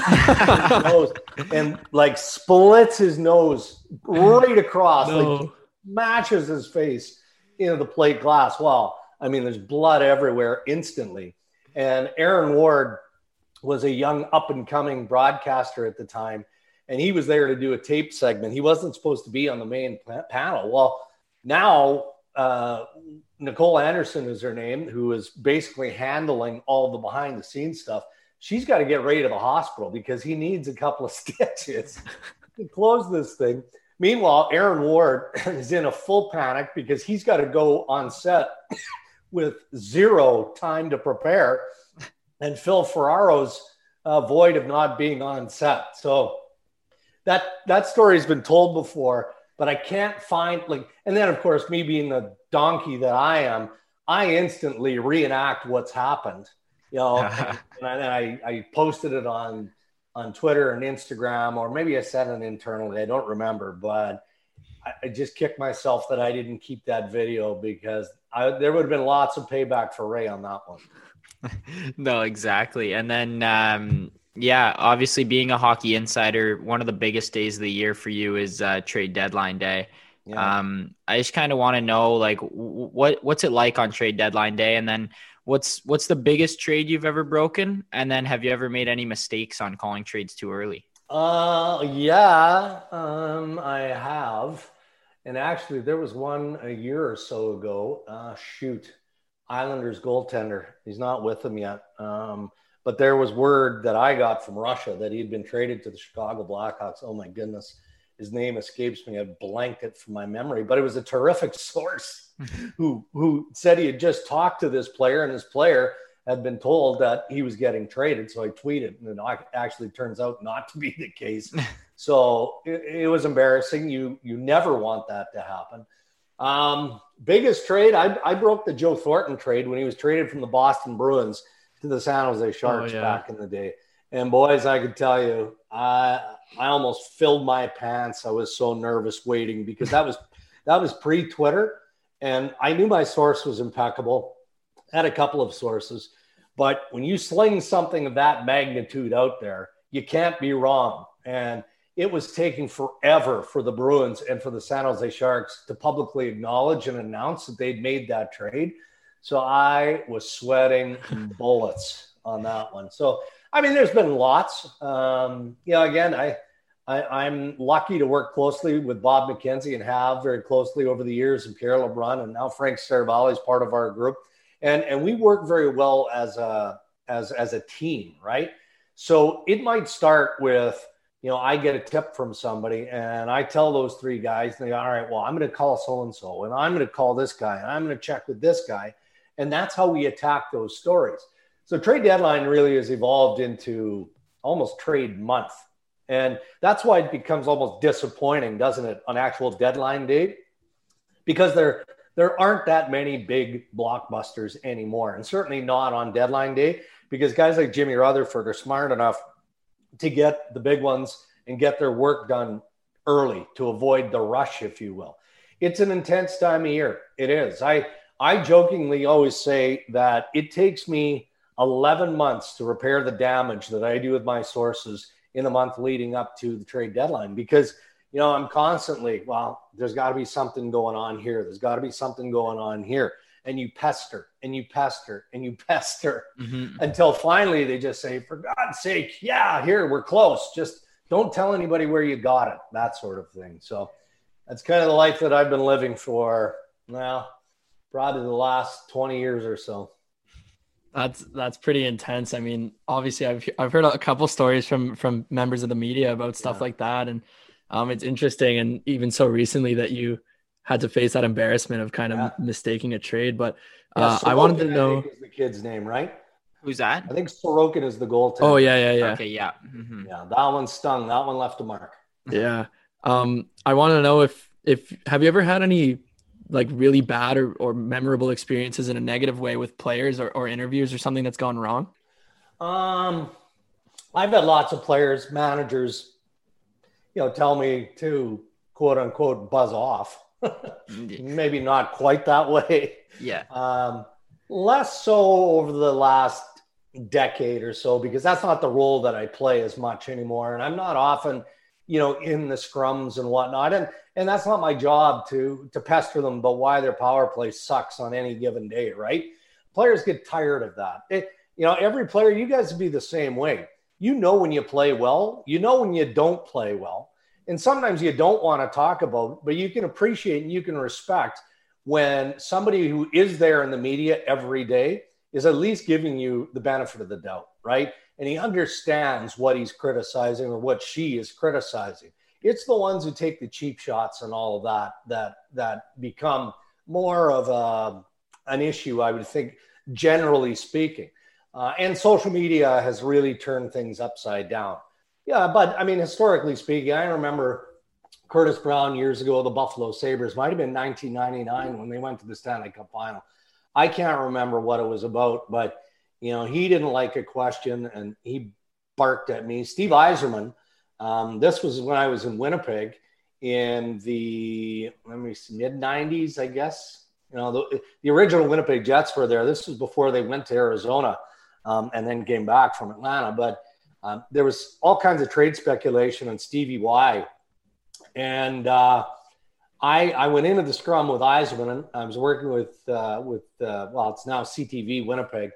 Speaker 3: and like splits his nose right across, no. like matches his face into the plate glass. Well, I mean, there's blood everywhere instantly. And Aaron Ward was a young up and coming broadcaster at the time, and he was there to do a tape segment. He wasn't supposed to be on the main panel. Well, now uh, Nicole Anderson is her name, who is basically handling all the behind the scenes stuff. She's got to get ready to the hospital because he needs a couple of stitches to close this thing. Meanwhile, Aaron Ward is in a full panic because he's got to go on set with zero time to prepare, and Phil Ferraro's uh, void of not being on set. So that that story's been told before but I can't find like, and then of course, me being the donkey that I am, I instantly reenact what's happened, you know, and, and I, I posted it on, on Twitter and Instagram, or maybe I said it internally. I don't remember, but I, I just kicked myself that I didn't keep that video because I, there would have been lots of payback for Ray on that one.
Speaker 2: no, exactly. And then, um, yeah, obviously being a hockey insider, one of the biggest days of the year for you is uh, trade deadline day. Yeah. Um, I just kind of want to know like what what's it like on trade deadline day, and then what's what's the biggest trade you've ever broken, and then have you ever made any mistakes on calling trades too early?
Speaker 3: Uh, yeah, um, I have, and actually there was one a year or so ago. Uh, shoot, Islanders goaltender. He's not with them yet. Um, but there was word that I got from Russia that he'd been traded to the Chicago Blackhawks. Oh my goodness, his name escapes me. I blanked it from my memory, but it was a terrific source who who said he had just talked to this player, and this player had been told that he was getting traded. So I tweeted, and it actually turns out not to be the case. so it, it, was embarrassing. You you never want that to happen. Um, biggest trade, I, I broke the Joe Thornton trade when he was traded from the Boston Bruins to the San Jose oh, Sharks oh, yeah. back in the day. And boys, I could tell you, I I almost filled my pants. I was so nervous waiting because that was that was pre Twitter, and I knew my source was impeccable. had a couple of sources, but when you sling something of that magnitude out there, you can't be wrong. And it was taking forever for the Bruins and for the San Jose Sharks to publicly acknowledge and announce that they'd made that trade. So I was sweating bullets on that one. So I mean, there's been lots. Um, you know, again, I, I am lucky to work closely with Bob McKenzie and have very closely over the years, and Pierre LeBrun, and now Frank Seravalli is part of our group, and and we work very well as a as as a team, right? So it might start with you know, I get a tip from somebody and I tell those three guys, they all right, well, I'm going to call so and so, and I'm going to call this guy, and I'm going to check with this guy. And that's how we attack those stories. So trade deadline really has evolved into almost trade month. And that's why it becomes almost disappointing, doesn't it, on actual deadline date? Because there there aren't that many big blockbusters anymore, and certainly not on deadline day, because guys like Jimmy Rutherford are smart enough to get the big ones and get their work done early to avoid the rush, if you will. It's an intense time of year. It is. I I jokingly always say that it takes me 11 months to repair the damage that I do with my sources in the month leading up to the trade deadline because you know I'm constantly well there's got to be something going on here there's got to be something going on here and you pester and you pester and you pester mm-hmm. until finally they just say, for God's sake, yeah, here we're close. Just don't tell anybody where you got it, that sort of thing. So that's kind of the life that I've been living for well, probably the last 20 years or so.
Speaker 1: That's that's pretty intense. I mean, obviously, I've I've heard a couple stories from from members of the media about stuff yeah. like that, and um, it's interesting. And even so recently that you had to face that embarrassment of kind of yeah. mistaking a trade. But uh, yeah, I wanted to know
Speaker 3: the kid's name, right?
Speaker 2: Who's that?
Speaker 3: I think Sorokin is the goaltender.
Speaker 1: Oh yeah, yeah, yeah.
Speaker 2: Okay, yeah,
Speaker 3: mm-hmm. yeah. That one stung. That one left a mark.
Speaker 1: yeah. Um, I want to know if if have you ever had any like really bad or, or memorable experiences in a negative way with players or, or interviews or something that's gone wrong?
Speaker 3: Um, I've had lots of players, managers, you know, tell me to quote unquote buzz off. Maybe not quite that way.
Speaker 2: Yeah.
Speaker 3: Um, less so over the last decade or so because that's not the role that I play as much anymore, and I'm not often, you know, in the scrums and whatnot, and and that's not my job to to pester them but why their power play sucks on any given day, right? Players get tired of that. It, you know, every player, you guys be the same way. You know when you play well, you know when you don't play well and sometimes you don't want to talk about, but you can appreciate and you can respect when somebody who is there in the media every day is at least giving you the benefit of the doubt, right? And he understands what he's criticizing or what she is criticizing. It's the ones who take the cheap shots and all of that that that become more of a, an issue, I would think, generally speaking. Uh, and social media has really turned things upside down. Yeah, but I mean, historically speaking, I remember Curtis Brown years ago, the Buffalo Sabres might have been 1999 when they went to the Stanley Cup final. I can't remember what it was about, but you know, he didn't like a question and he barked at me. Steve Yzerman, um, this was when I was in Winnipeg in the let me see, mid 90s, I guess. You know, the, the original Winnipeg Jets were there. This was before they went to Arizona um, and then came back from Atlanta. But um, there was all kinds of trade speculation on Stevie Y, and uh, I, I went into the scrum with Yzerman. I was working with uh, with uh, well, it's now CTV Winnipeg,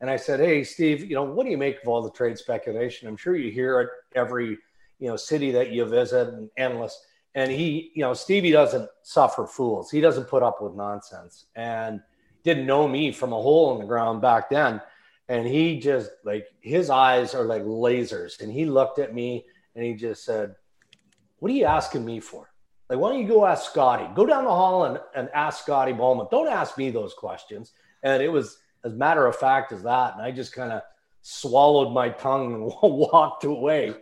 Speaker 3: and I said, "Hey, Steve, you know, what do you make of all the trade speculation? I'm sure you hear it every you know city that you visit and endless." And he, you know, Stevie doesn't suffer fools. He doesn't put up with nonsense. And didn't know me from a hole in the ground back then. And he just like his eyes are like lasers. And he looked at me and he just said, What are you asking me for? Like, why don't you go ask Scotty? Go down the hall and, and ask Scotty Bowman. Don't ask me those questions. And it was as matter of fact as that. And I just kind of swallowed my tongue and walked away.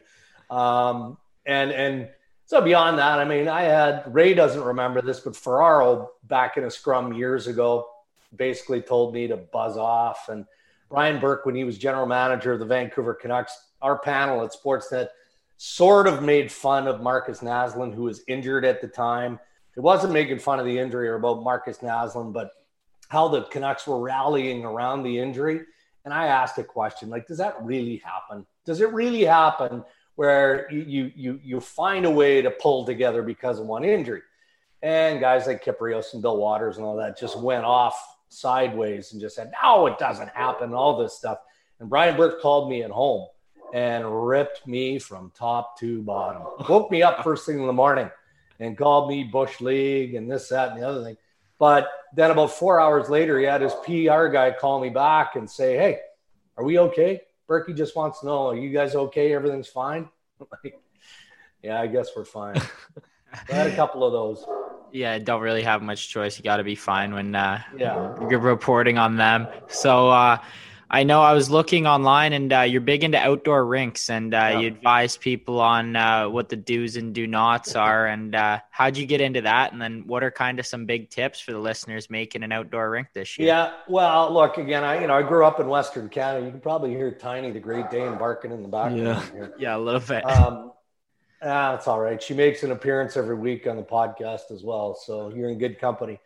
Speaker 3: Um, and and so beyond that, I mean, I had Ray doesn't remember this, but Ferraro back in a scrum years ago basically told me to buzz off. And Brian Burke, when he was general manager of the Vancouver Canucks, our panel at Sportsnet sort of made fun of Markus Naslund, who was injured at the time. It wasn't making fun of the injury or about Markus Naslund, but how the Canucks were rallying around the injury. And I asked a question like, does that really happen? Does it really happen where you you you, find a way to pull together because of one injury? And guys like Kypreos and Bill Watters and all that just went off sideways and just said, no, it doesn't happen, all this stuff. And Brian Burke called me at home and ripped me from top to bottom. Woke me up first thing in the morning and called me Bush League and this, that, and the other thing. But then about four hours later, he had his PR guy call me back and say, Hey, are we okay? Burkie just wants to know, are you guys okay? Everything's fine? like, yeah, I guess we're fine. I had a couple of those.
Speaker 2: Yeah, don't really have much choice. You got to be fine when uh,
Speaker 3: yeah.
Speaker 2: you're reporting on them. So, uh, I know I was looking online, and uh, you're big into outdoor rinks, and uh, yeah. you advise people on uh, what the do's and do nots are. And uh, how'd you get into that? And then what are kind of some big tips for the listeners making an outdoor rink this year?
Speaker 3: Yeah, well, look again. I you know I grew up in Western Canada. You can probably hear Tiny the Great Dane barking in the background.
Speaker 2: Yeah,
Speaker 3: here.
Speaker 2: yeah, a little bit.
Speaker 3: Um, ah, that's all right. She makes an appearance every week on the podcast as well, so you're in good company.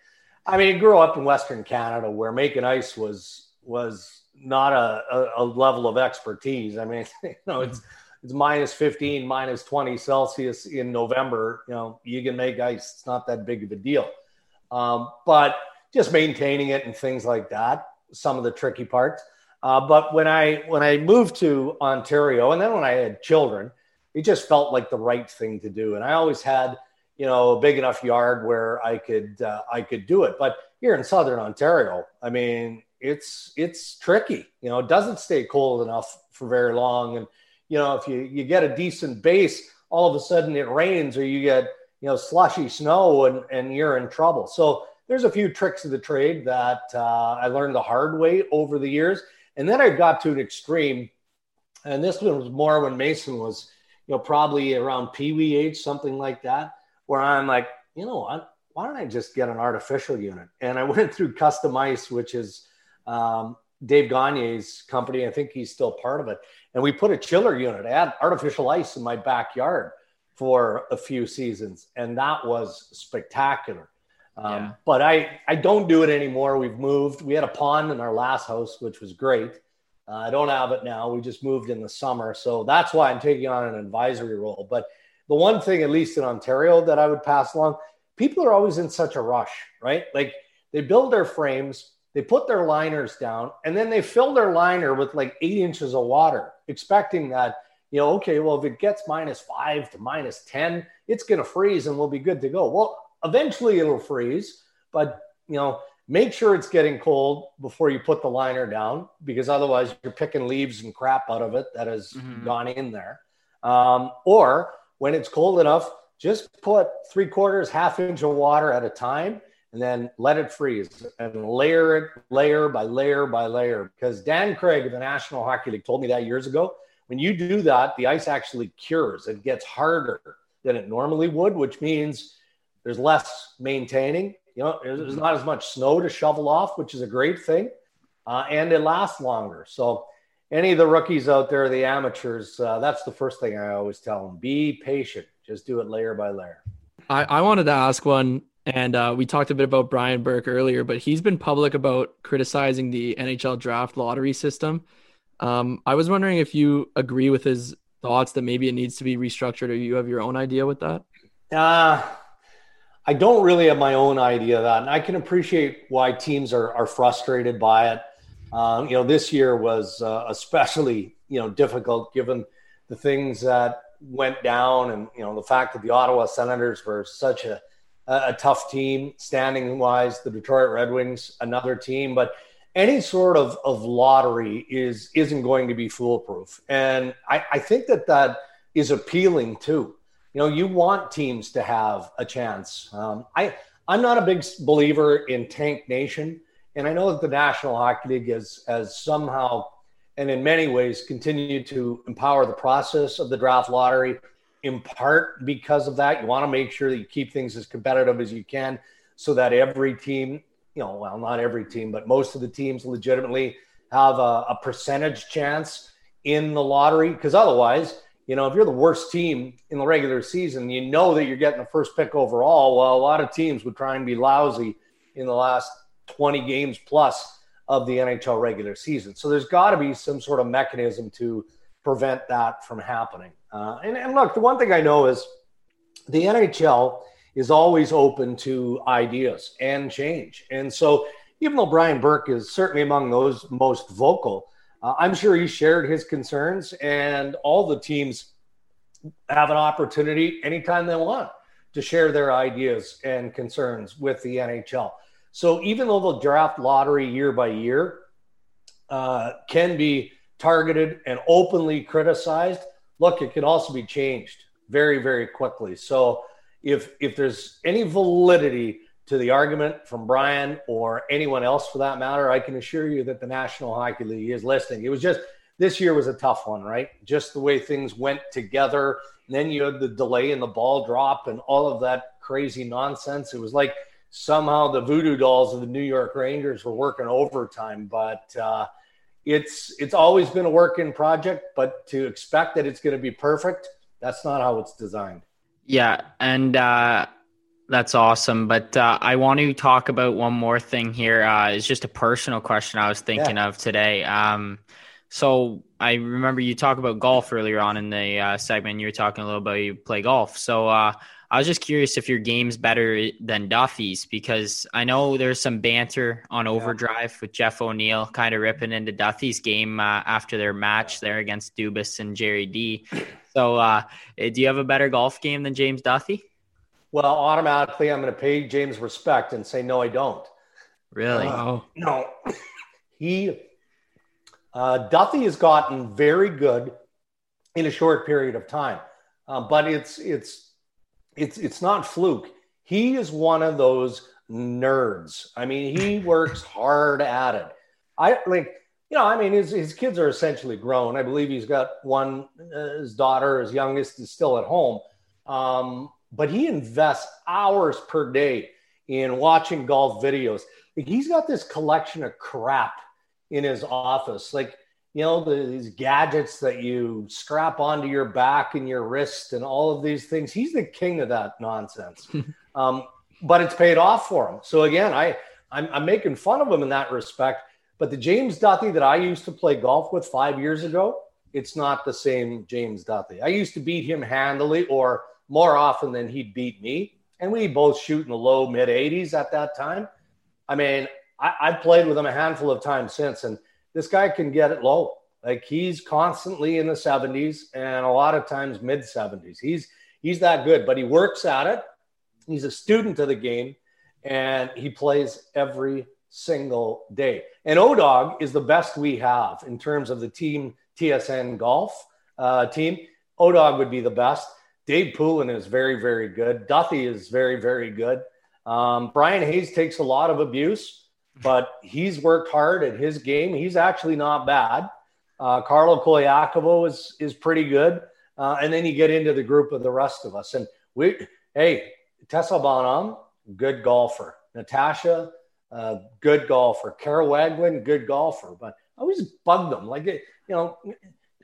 Speaker 3: I mean, I grew up in Western Canada where making ice was was not a, a, a, level of expertise. I mean, you know, it's it's minus 15, minus 20 Celsius in November. You know, you can make ice. It's not that big of a deal. Um, but just maintaining it and things like that, some of the tricky parts. Uh, but when I when I moved to Ontario, and then when I had children, it just felt like the right thing to do. And I always had, you know, a big enough yard where I could uh, I could do it. But here in Southern Ontario, I mean, it's it's tricky. You know, it doesn't stay cold enough for very long. And you know, if you you get a decent base, all of a sudden it rains or you get you know slushy snow and and you're in trouble. So there's a few tricks of the trade that uh, I learned the hard way over the years. And then I got to an extreme, and this one was more when Mason was, you know, probably around Pee Wee age, something like that, where I'm like, you know what? Why don't I just get an artificial unit? And I went through Custom Ice, which is um, Dave Gagne's company. I think he's still part of it. And we put a chiller unit, I had artificial ice in my backyard for a few seasons, and that was spectacular. Um, yeah. But I, I don't do it anymore. We've moved. We had a pond in our last house, which was great. Uh, I don't have it now. We just moved in the summer. So that's why I'm taking on an advisory role. But the one thing, at least in Ontario, that I would pass along people are always in such a rush, right? Like they build their frames, they put their liners down and then they fill their liner with like eight inches of water, expecting that, you know, okay, well, if it gets minus five to minus 10, it's going to freeze and we'll be good to go. Well, eventually it'll freeze, but, you know, make sure it's getting cold before you put the liner down because otherwise you're picking leaves and crap out of it that has mm-hmm. gone in there. Um, or when it's cold enough, just put three quarters, half inch of water at a time and then let it freeze and layer it layer by layer by layer. Because Dan Craig of the National Hockey League told me that years ago. When you do that, the ice actually cures. It gets harder than it normally would, which means there's less maintaining. You know, there's not as much snow to shovel off, which is a great thing, uh, and it lasts longer. So, any of the rookies out there, the amateurs, uh, that's the first thing I always tell them: be patient. Just do it layer by layer.
Speaker 1: I, I wanted to ask one and uh, we talked a bit about Brian Burke earlier, but he's been public about criticizing the NHL draft lottery system. Um, I was wondering if you agree with his thoughts that maybe it needs to be restructured, or you have your own idea with that.
Speaker 3: Uh, I don't really have my own idea of that, and I can appreciate why teams are are frustrated by it. Um, you know, this year was uh, especially you know difficult given the things that went down, and you know the fact that the Ottawa Senators were such a a, tough team standing wise. The Detroit Red Wings, another team, but any sort of, of lottery is isn't going to be foolproof. And I, I think that that is appealing too. You know, you want teams to have a chance. Um, I I'm not a big believer in tank nation, and I know that the National Hockey League has has somehow and in many ways continued to empower the process of the draft lottery. In part because of that, you want to make sure that you keep things as competitive as you can, so that every team you know, well, not every team, but most of the teams legitimately have a, a percentage chance in the lottery. Because otherwise, you know, if you're the worst team in the regular season, you know that you're getting the first pick overall. Well, a lot of teams would try and be lousy in the last 20 games plus of the NHL regular season. So there's got to be some sort of mechanism to prevent that from happening. Uh, and, and look, the one thing I know is the NHL is always open to ideas and change. And so, even though Brian Burke is certainly among those most vocal, uh, I'm sure he shared his concerns, and all the teams have an opportunity anytime they want to share their ideas and concerns with the NHL. So, even though the draft lottery year by year uh, can be targeted and openly criticized, look, it can also be changed very, very quickly. So, if if there's any validity to the argument from Brian or anyone else for that matter, I can assure you that the National Hockey League is listening. It was just this year was a tough one, right? Just the way things went together. And then you had the delay and the ball drop and all of that crazy nonsense. It was like somehow the voodoo dolls of the New York Rangers were working overtime, but uh, it's it's always been a work in project. But to expect that it's going to be perfect, that's not how it's designed.
Speaker 2: Yeah, and uh, that's awesome. But uh, I want to talk about one more thing here. Uh, it's just a personal question I was thinking yeah. of today. Um, so I remember you talk about golf earlier on in the uh, segment. You were talking a little about you play golf. So uh, I was just curious if your game's better than Duthie's because I know there's some banter on Overdrive with Jeff O'Neill kind of ripping into Duthie's game uh, after their match there against Dubas and Jerry D. So, uh, eh, do you have a better golf game than James Duthie?
Speaker 3: Well, automatically, I'm going to pay James respect and say no, I don't.
Speaker 2: Really?
Speaker 3: Uh, no. he uh, Duthie has gotten very good in a short period of time, uh, but it's it's it's it's not fluke. He is one of those nerds. I mean, he works hard at it. I like you know, I mean, his, his kids are essentially grown. I believe he's got one, uh, his daughter, his youngest is still at home. Um, but he invests hours per day in watching golf videos. Like he's got this collection of crap in his office. Like, you know, the, these gadgets that you strap onto your back and your wrist and all of these things. He's the king of that nonsense. um, but it's paid off for him. So again, I, I'm, I'm making fun of him in that respect but the James Duthie that I used to play golf with five years ago, it's not the same James Duthie. I used to beat him handily or more often than he'd beat me. And we both shoot in the low mid 80s at that time. I mean, I, I've played with him a handful of times since, and this guy can get it low. Like he's constantly in the 70s and a lot of times mid 70s. He's he's that good, but he works at it. He's a student of the game and he plays every single day. And ODOG is the best we have in terms of the team TSN golf uh, team. ODOG would be the best. Dave Poulin is very, very good. Duthie is very, very good. Um, Bryan Hayes takes a lot of abuse, but he's worked hard at his game. He's actually not bad. Uh, Carlo Colaiacovo is is pretty good. Uh, and then you get into the group of the rest of us. And we, hey, Tessa Bonhomme, good golfer. Natasha, uh, good golfer. Kara Wagland, good golfer. But I always bugged them. Like, you know,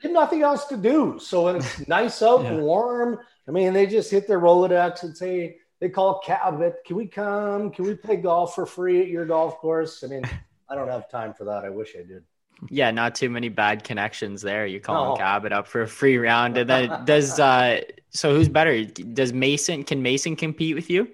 Speaker 3: had nothing else to do. So when it's nice out yeah. and warm, I mean, they just hit their Rolodex and say, they call Cabot, can we come? Can we play golf for free at your golf course? I mean, I don't have time for that. I wish I did.
Speaker 2: Yeah, not too many bad connections there. You call no. Cabot up for a free round, and then does uh so who's better? Does Mason can Mason compete with you,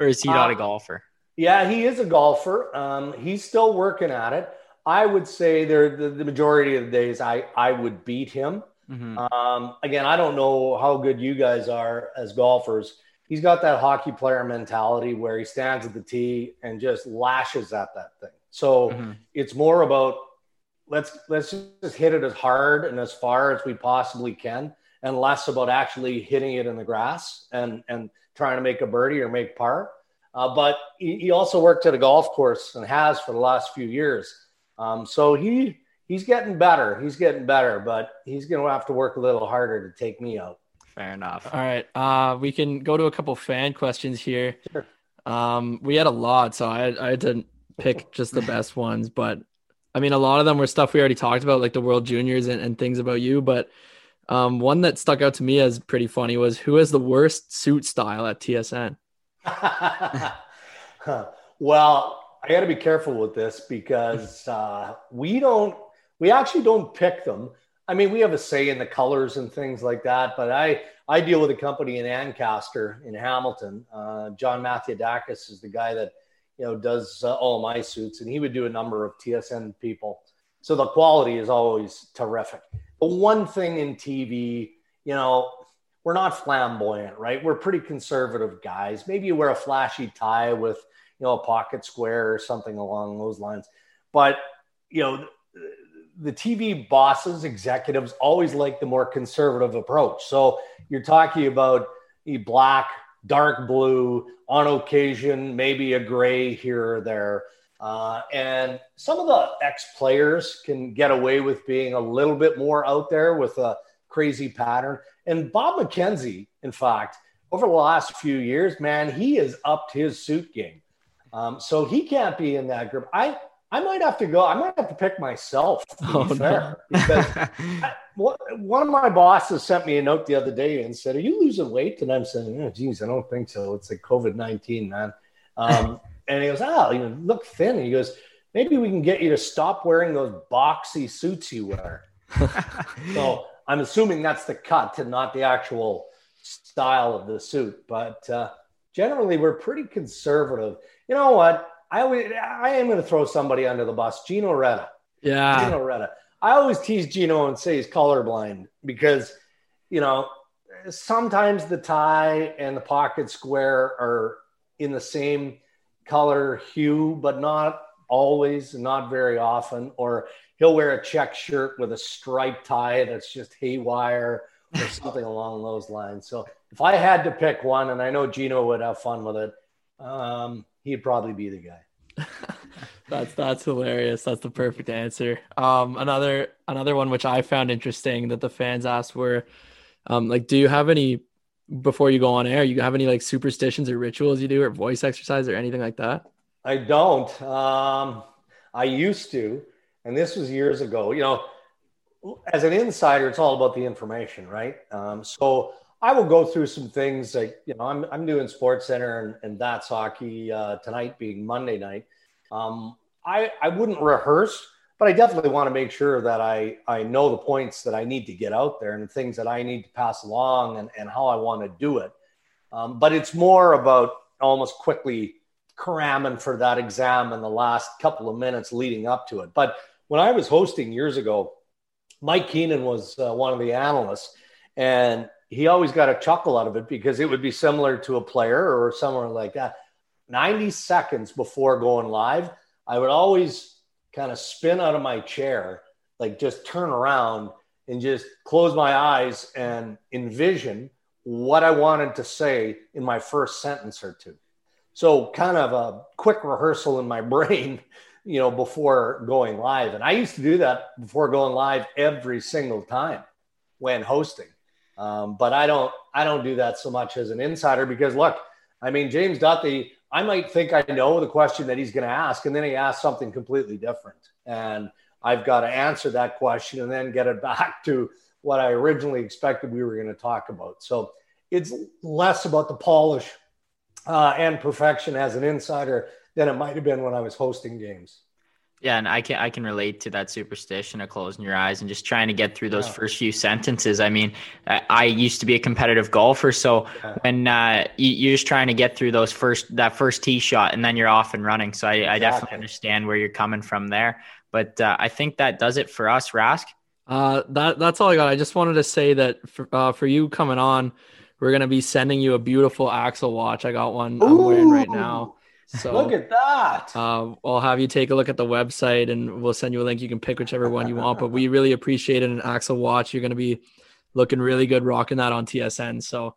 Speaker 2: or is he not uh, a golfer?
Speaker 3: Yeah, he is a golfer. Um, he's still working at it. I would say there the, the, majority of the days I I would beat him. Mm-hmm. Um, again, I don't know how good you guys are as golfers. He's got that hockey player mentality where he stands at the tee and just lashes at that thing. So mm-hmm. it's more about let's let's just hit it as hard and as far as we possibly can, and less about actually hitting it in the grass and and trying to make a birdie or make par. Uh, but he, he, also worked at a golf course and has for the last few years. Um, so he he's getting better. He's getting better, but he's going to have to work a little harder to take me out.
Speaker 2: Fair enough.
Speaker 1: All right. Uh, we can go to a couple fan questions here. Sure. Um, we had a lot, so I, I had to pick just the best ones. But I mean, a lot of them were stuff we already talked about, like the World Juniors and, and things about you. But um, one that stuck out to me as pretty funny was who has the worst suit style at TSN?
Speaker 3: well, I got to be careful with this because uh, we don't, we actually don't pick them. I mean, we have a say in the colors and things like that, but I I deal with a company in Ancaster in Hamilton. Uh, John Mathiadakis is the guy that you know does uh, all my suits, and he would do a number of TSN people. So the quality is always terrific. But one thing in TV, you know, we're not flamboyant, right? We're pretty conservative guys. Maybe you wear a flashy tie with you know a pocket square or something along those lines, but you know the TV bosses, executives always like the more conservative approach. So you're talking about a black, dark blue, on occasion, maybe a gray here or there. Uh, and some of the ex players can get away with being a little bit more out there with a crazy pattern. And Bob McKenzie, in fact, over the last few years, man, he has upped his suit game. Um, so he can't be in that group. I I might have to go. I might have to pick myself. To oh, be fair, no. because I, one of my bosses sent me a note the other day and said, "Are you losing weight?" And I'm saying, "Oh, geez, I don't think so. It's like COVID nineteen, man." Um, and he goes, "Oh, you look thin." And he goes, "Maybe we can get you to stop wearing those boxy suits you wear." so I'm assuming that's the cut and not the actual style of the suit. But uh, generally, we're pretty conservative. You know what? I always, I am going to throw somebody under the bus. Gino Reda.
Speaker 1: Yeah.
Speaker 3: Gino Reda. I always tease Gino and say he's colorblind because, you know, sometimes the tie and the pocket square are in the same color hue, but not always, not very often. Or he'll wear a check shirt with a striped tie that's just haywire or something along those lines. So if I had to pick one, and I know Gino would have fun with it, um, he'd probably be the guy.
Speaker 1: that's that's hilarious. That's the perfect answer. Um, another another one which I found interesting that the fans asked were, um, like, do you have any before you go on air? You have any like superstitions or rituals you do, or voice exercise or anything like that?
Speaker 3: I don't. Um, I used to, and this was years ago. You know, as an insider, it's all about the information, right? Um, so I will go through some things like, you know, I'm, I'm doing Sports Center and, and that's hockey uh, tonight being Monday night. Um, I, I wouldn't rehearse, but I definitely want to make sure that I, I know the points that I need to get out there and the things that I need to pass along and, and how I want to do it. Um, but it's more about almost quickly cramming for that exam in the last couple of minutes leading up to it. But when I was hosting years ago, Mike Keenan was uh, one of the analysts, and he always got a chuckle out of it because it would be similar to a player or somewhere like that. 90 seconds before going live, I would always kind of spin out of my chair, like just turn around and just close my eyes and envision what I wanted to say in my first sentence or two. So, kind of a quick rehearsal in my brain, you know, before going live. And I used to do that before going live every single time when hosting. Um, but I don't I don't do that so much as an insider because look, I mean James Duthie, I might think I know the question that he's going to ask, and then he asks something completely different, and I've got to answer that question and then get it back to what I originally expected we were going to talk about. So it's less about the polish uh, and perfection as an insider than it might have been when I was hosting games.
Speaker 2: Yeah, and I can I can relate to that superstition of closing your eyes and just trying to get through those yeah. first few sentences. I mean, I, I, used to be a competitive golfer, so yeah. when uh, you, are just trying to get through those first that first tee shot, and then you're off and running. So I, exactly. I definitely understand where you're coming from there. But uh, I think that does it for us, Rask.
Speaker 1: Uh, that that's all I got. I just wanted to say that for, uh, for you coming on we're gonna be sending you a beautiful Axel watch. I got one Ooh, I'm wearing right now.
Speaker 3: So look at that.
Speaker 1: Uh, I'll have you take a look at the website, and we'll send you a link. You can pick whichever one you want. But we really appreciate it. An Axel watch. You're gonna be looking really good rocking that on TSN. So.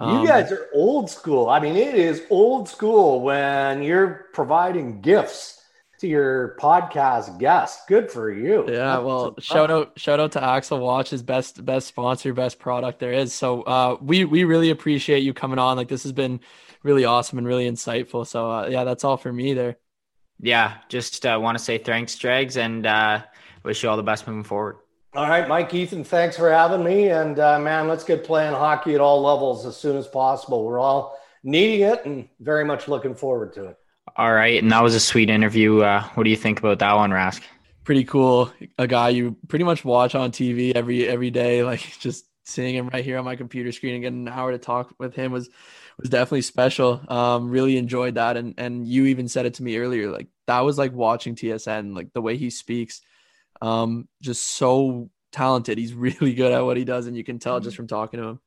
Speaker 3: Um, you guys are old school. I mean, it is old school when you're providing gifts to your podcast guests. Good for you.
Speaker 1: Yeah, That's well, shout out shout out to Axel Watch's best best sponsor, best product there is. So uh, we we really appreciate you coming on. Like this has been really awesome and really insightful. So uh, yeah, that's all for me there.
Speaker 2: Yeah, just uh, want to say thanks, Dregs, and uh, wish you all the best moving forward.
Speaker 3: All right, Mike Ethan, thanks for having me. And uh, man, let's get playing hockey at all levels as soon as possible. We're all needing it and very much looking forward to it.
Speaker 2: All right, and that was a sweet interview. Uh, what do you think about that one, Rask?
Speaker 1: Pretty cool. A guy you pretty much watch on TV every every day. Like just seeing him right here on my computer screen and getting an hour to talk with him was was definitely special. Um, really enjoyed that, and and you even said it to me earlier. Like that was like watching TSN. Like the way he speaks, um, just so talented. He's really good at what he does, and you can tell just from talking to him.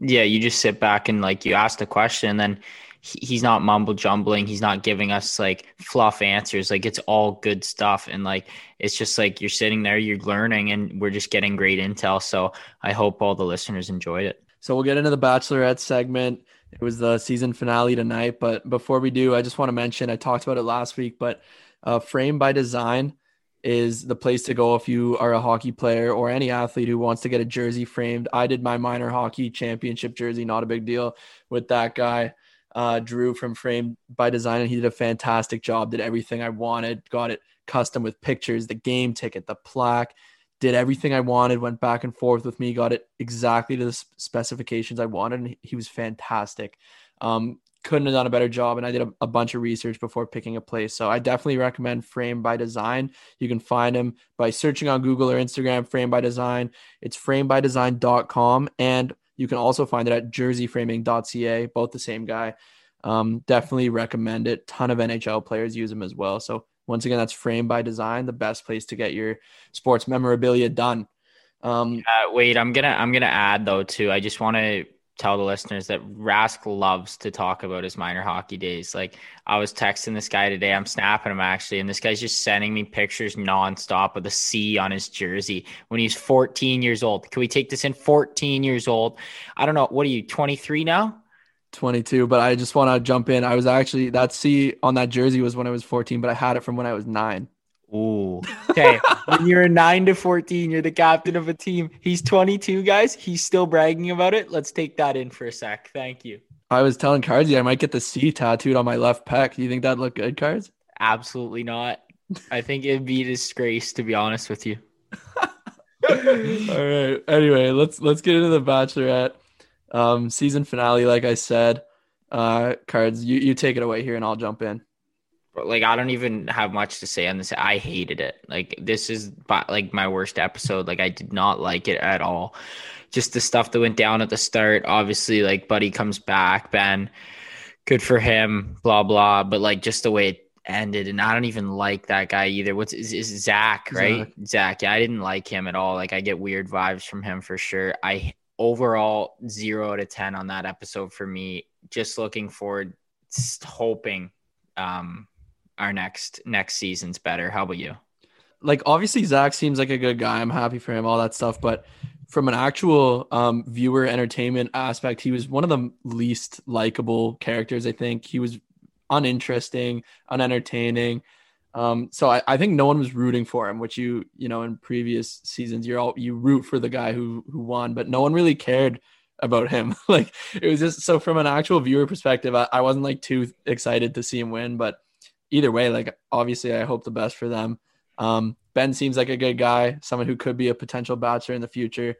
Speaker 2: Yeah, you just sit back and like you ask the question, and then he's not mumble jumbling. He's not giving us like fluff answers. Like it's all good stuff. And like, it's just like you're sitting there, you're learning, and we're just getting great intel. So I hope all the listeners enjoyed it.
Speaker 1: So we'll get into the Bachelorette segment. It was the season finale tonight. But before we do, I just want to mention I talked about it last week, but uh, Frame by Design is the place to go if you are a hockey player or any athlete who wants to get a jersey framed. I did my minor hockey championship jersey, not a big deal with that guy uh, Drew from Frame by Design, and he did a fantastic job. Did everything I wanted, got it custom with pictures, the game ticket, the plaque, did everything I wanted. Went back and forth with me, got it exactly to the specifications I wanted, and he was fantastic. Um, couldn't have done a better job, and I did a, a bunch of research before picking a place. So I definitely recommend Frame by Design. You can find him by searching on Google or Instagram. Frame by Design. It's framebydesign.com and you can also find it at jerseyframing.ca, both the same guy. Um, definitely recommend it. Ton of NHL players use them as well. So once again, that's Frame by Design, the best place to get your sports memorabilia done.
Speaker 2: Um, uh, wait, I'm gonna I'm gonna add though too. I just want to tell the listeners that Rask loves to talk about his minor hockey days. Like I was texting this guy today, I'm snapping him actually, and this guy's just sending me pictures nonstop of the C on his jersey when he's 14 years old. Can we take this in 14 years old? I don't know. What are you, 23 now?
Speaker 1: 22, but I just want to jump in. I was actually that C on that jersey was when I was 14, but I had it from when I was nine.
Speaker 2: Ooh. Okay. when you're 9 to 14, you're the captain of a team. He's 22, guys. He's still bragging about it. Let's take that in for a sec. Thank you.
Speaker 1: I was telling Cardsy I might get the C tattooed on my left pec. Do you think that'd look good, Cards?
Speaker 2: Absolutely not. I think it'd be a disgrace, to be honest with you.
Speaker 1: All right. Anyway, let's let's get into the Bachelorette um, season finale. Like I said, uh, Cards, you you take it away here, and I'll jump in But
Speaker 2: like I don't even have much to say on this. I hated it. Like this is like my worst episode. Like I did not like it at all. Just the stuff that went down at the start. Obviously, like Buddy comes back, Ben, good for him. Blah blah. But like just the way it ended, and I don't even like that guy either. What's is, is Zach right? Zach. Zach. Yeah, I didn't like him at all. Like I get weird vibes from him for sure. I overall zero of ten on that episode for me. Just looking forward, just hoping um our next next season's better. How about you?
Speaker 1: Like obviously Zach seems like a good guy. I'm happy for him, all that stuff. But from an actual um, viewer entertainment aspect, he was one of the least likable characters. I think he was uninteresting, unentertaining. Um, so I, I think no one was rooting for him, which you you know in previous seasons you're all you root for the guy who who won, but no one really cared about him. like it was just so from an actual viewer perspective, I, I wasn't like too excited to see him win, but either way, like obviously, I hope the best for them. Um, ben seems like a good guy, someone who could be a potential bachelor in the future.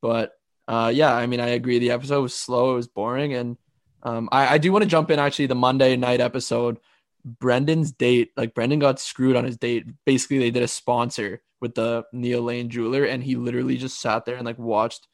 Speaker 1: But uh, yeah, I mean, I agree. The episode was slow, it was boring, and um, I, I do want to jump in actually the Monday night episode. Brendan's date, like Brendan got screwed on his date. Basically, they did a sponsor with the Neil Lane jeweler, and he literally just sat there and like watched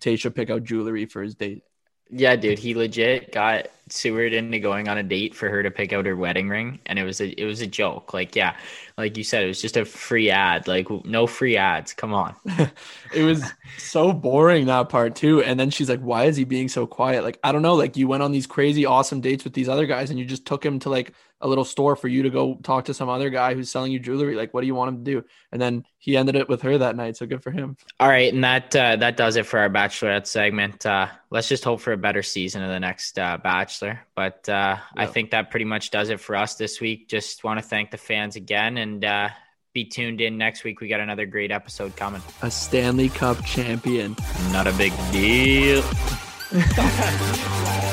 Speaker 1: Tayshia pick out jewelry for his date.
Speaker 2: Yeah, dude, he legit got Seward into going on a date for her to pick out her wedding ring, and it was a it was a joke. Like, yeah, like you said, it was just a free ad. Like, no free ads. Come on.
Speaker 1: it was so boring that part too. And then she's like, "Why is he being so quiet?" Like, I don't know. Like, you went on these crazy awesome dates with these other guys, and you just took him to like a little store for you to go talk to some other guy who's selling you jewelry. Like, what do you want him to do? And then he ended it with her that night. So good for him.
Speaker 2: All right, and that uh, that does it for our bachelorette segment. Uh, let's just hope for a better season of the next uh, bachelor. But uh, I think that pretty much does it for us this week. Just want to thank the fans again and. Uh, be tuned in next week. We got another great episode coming.
Speaker 1: A Stanley Cup champion.
Speaker 2: Not a big deal.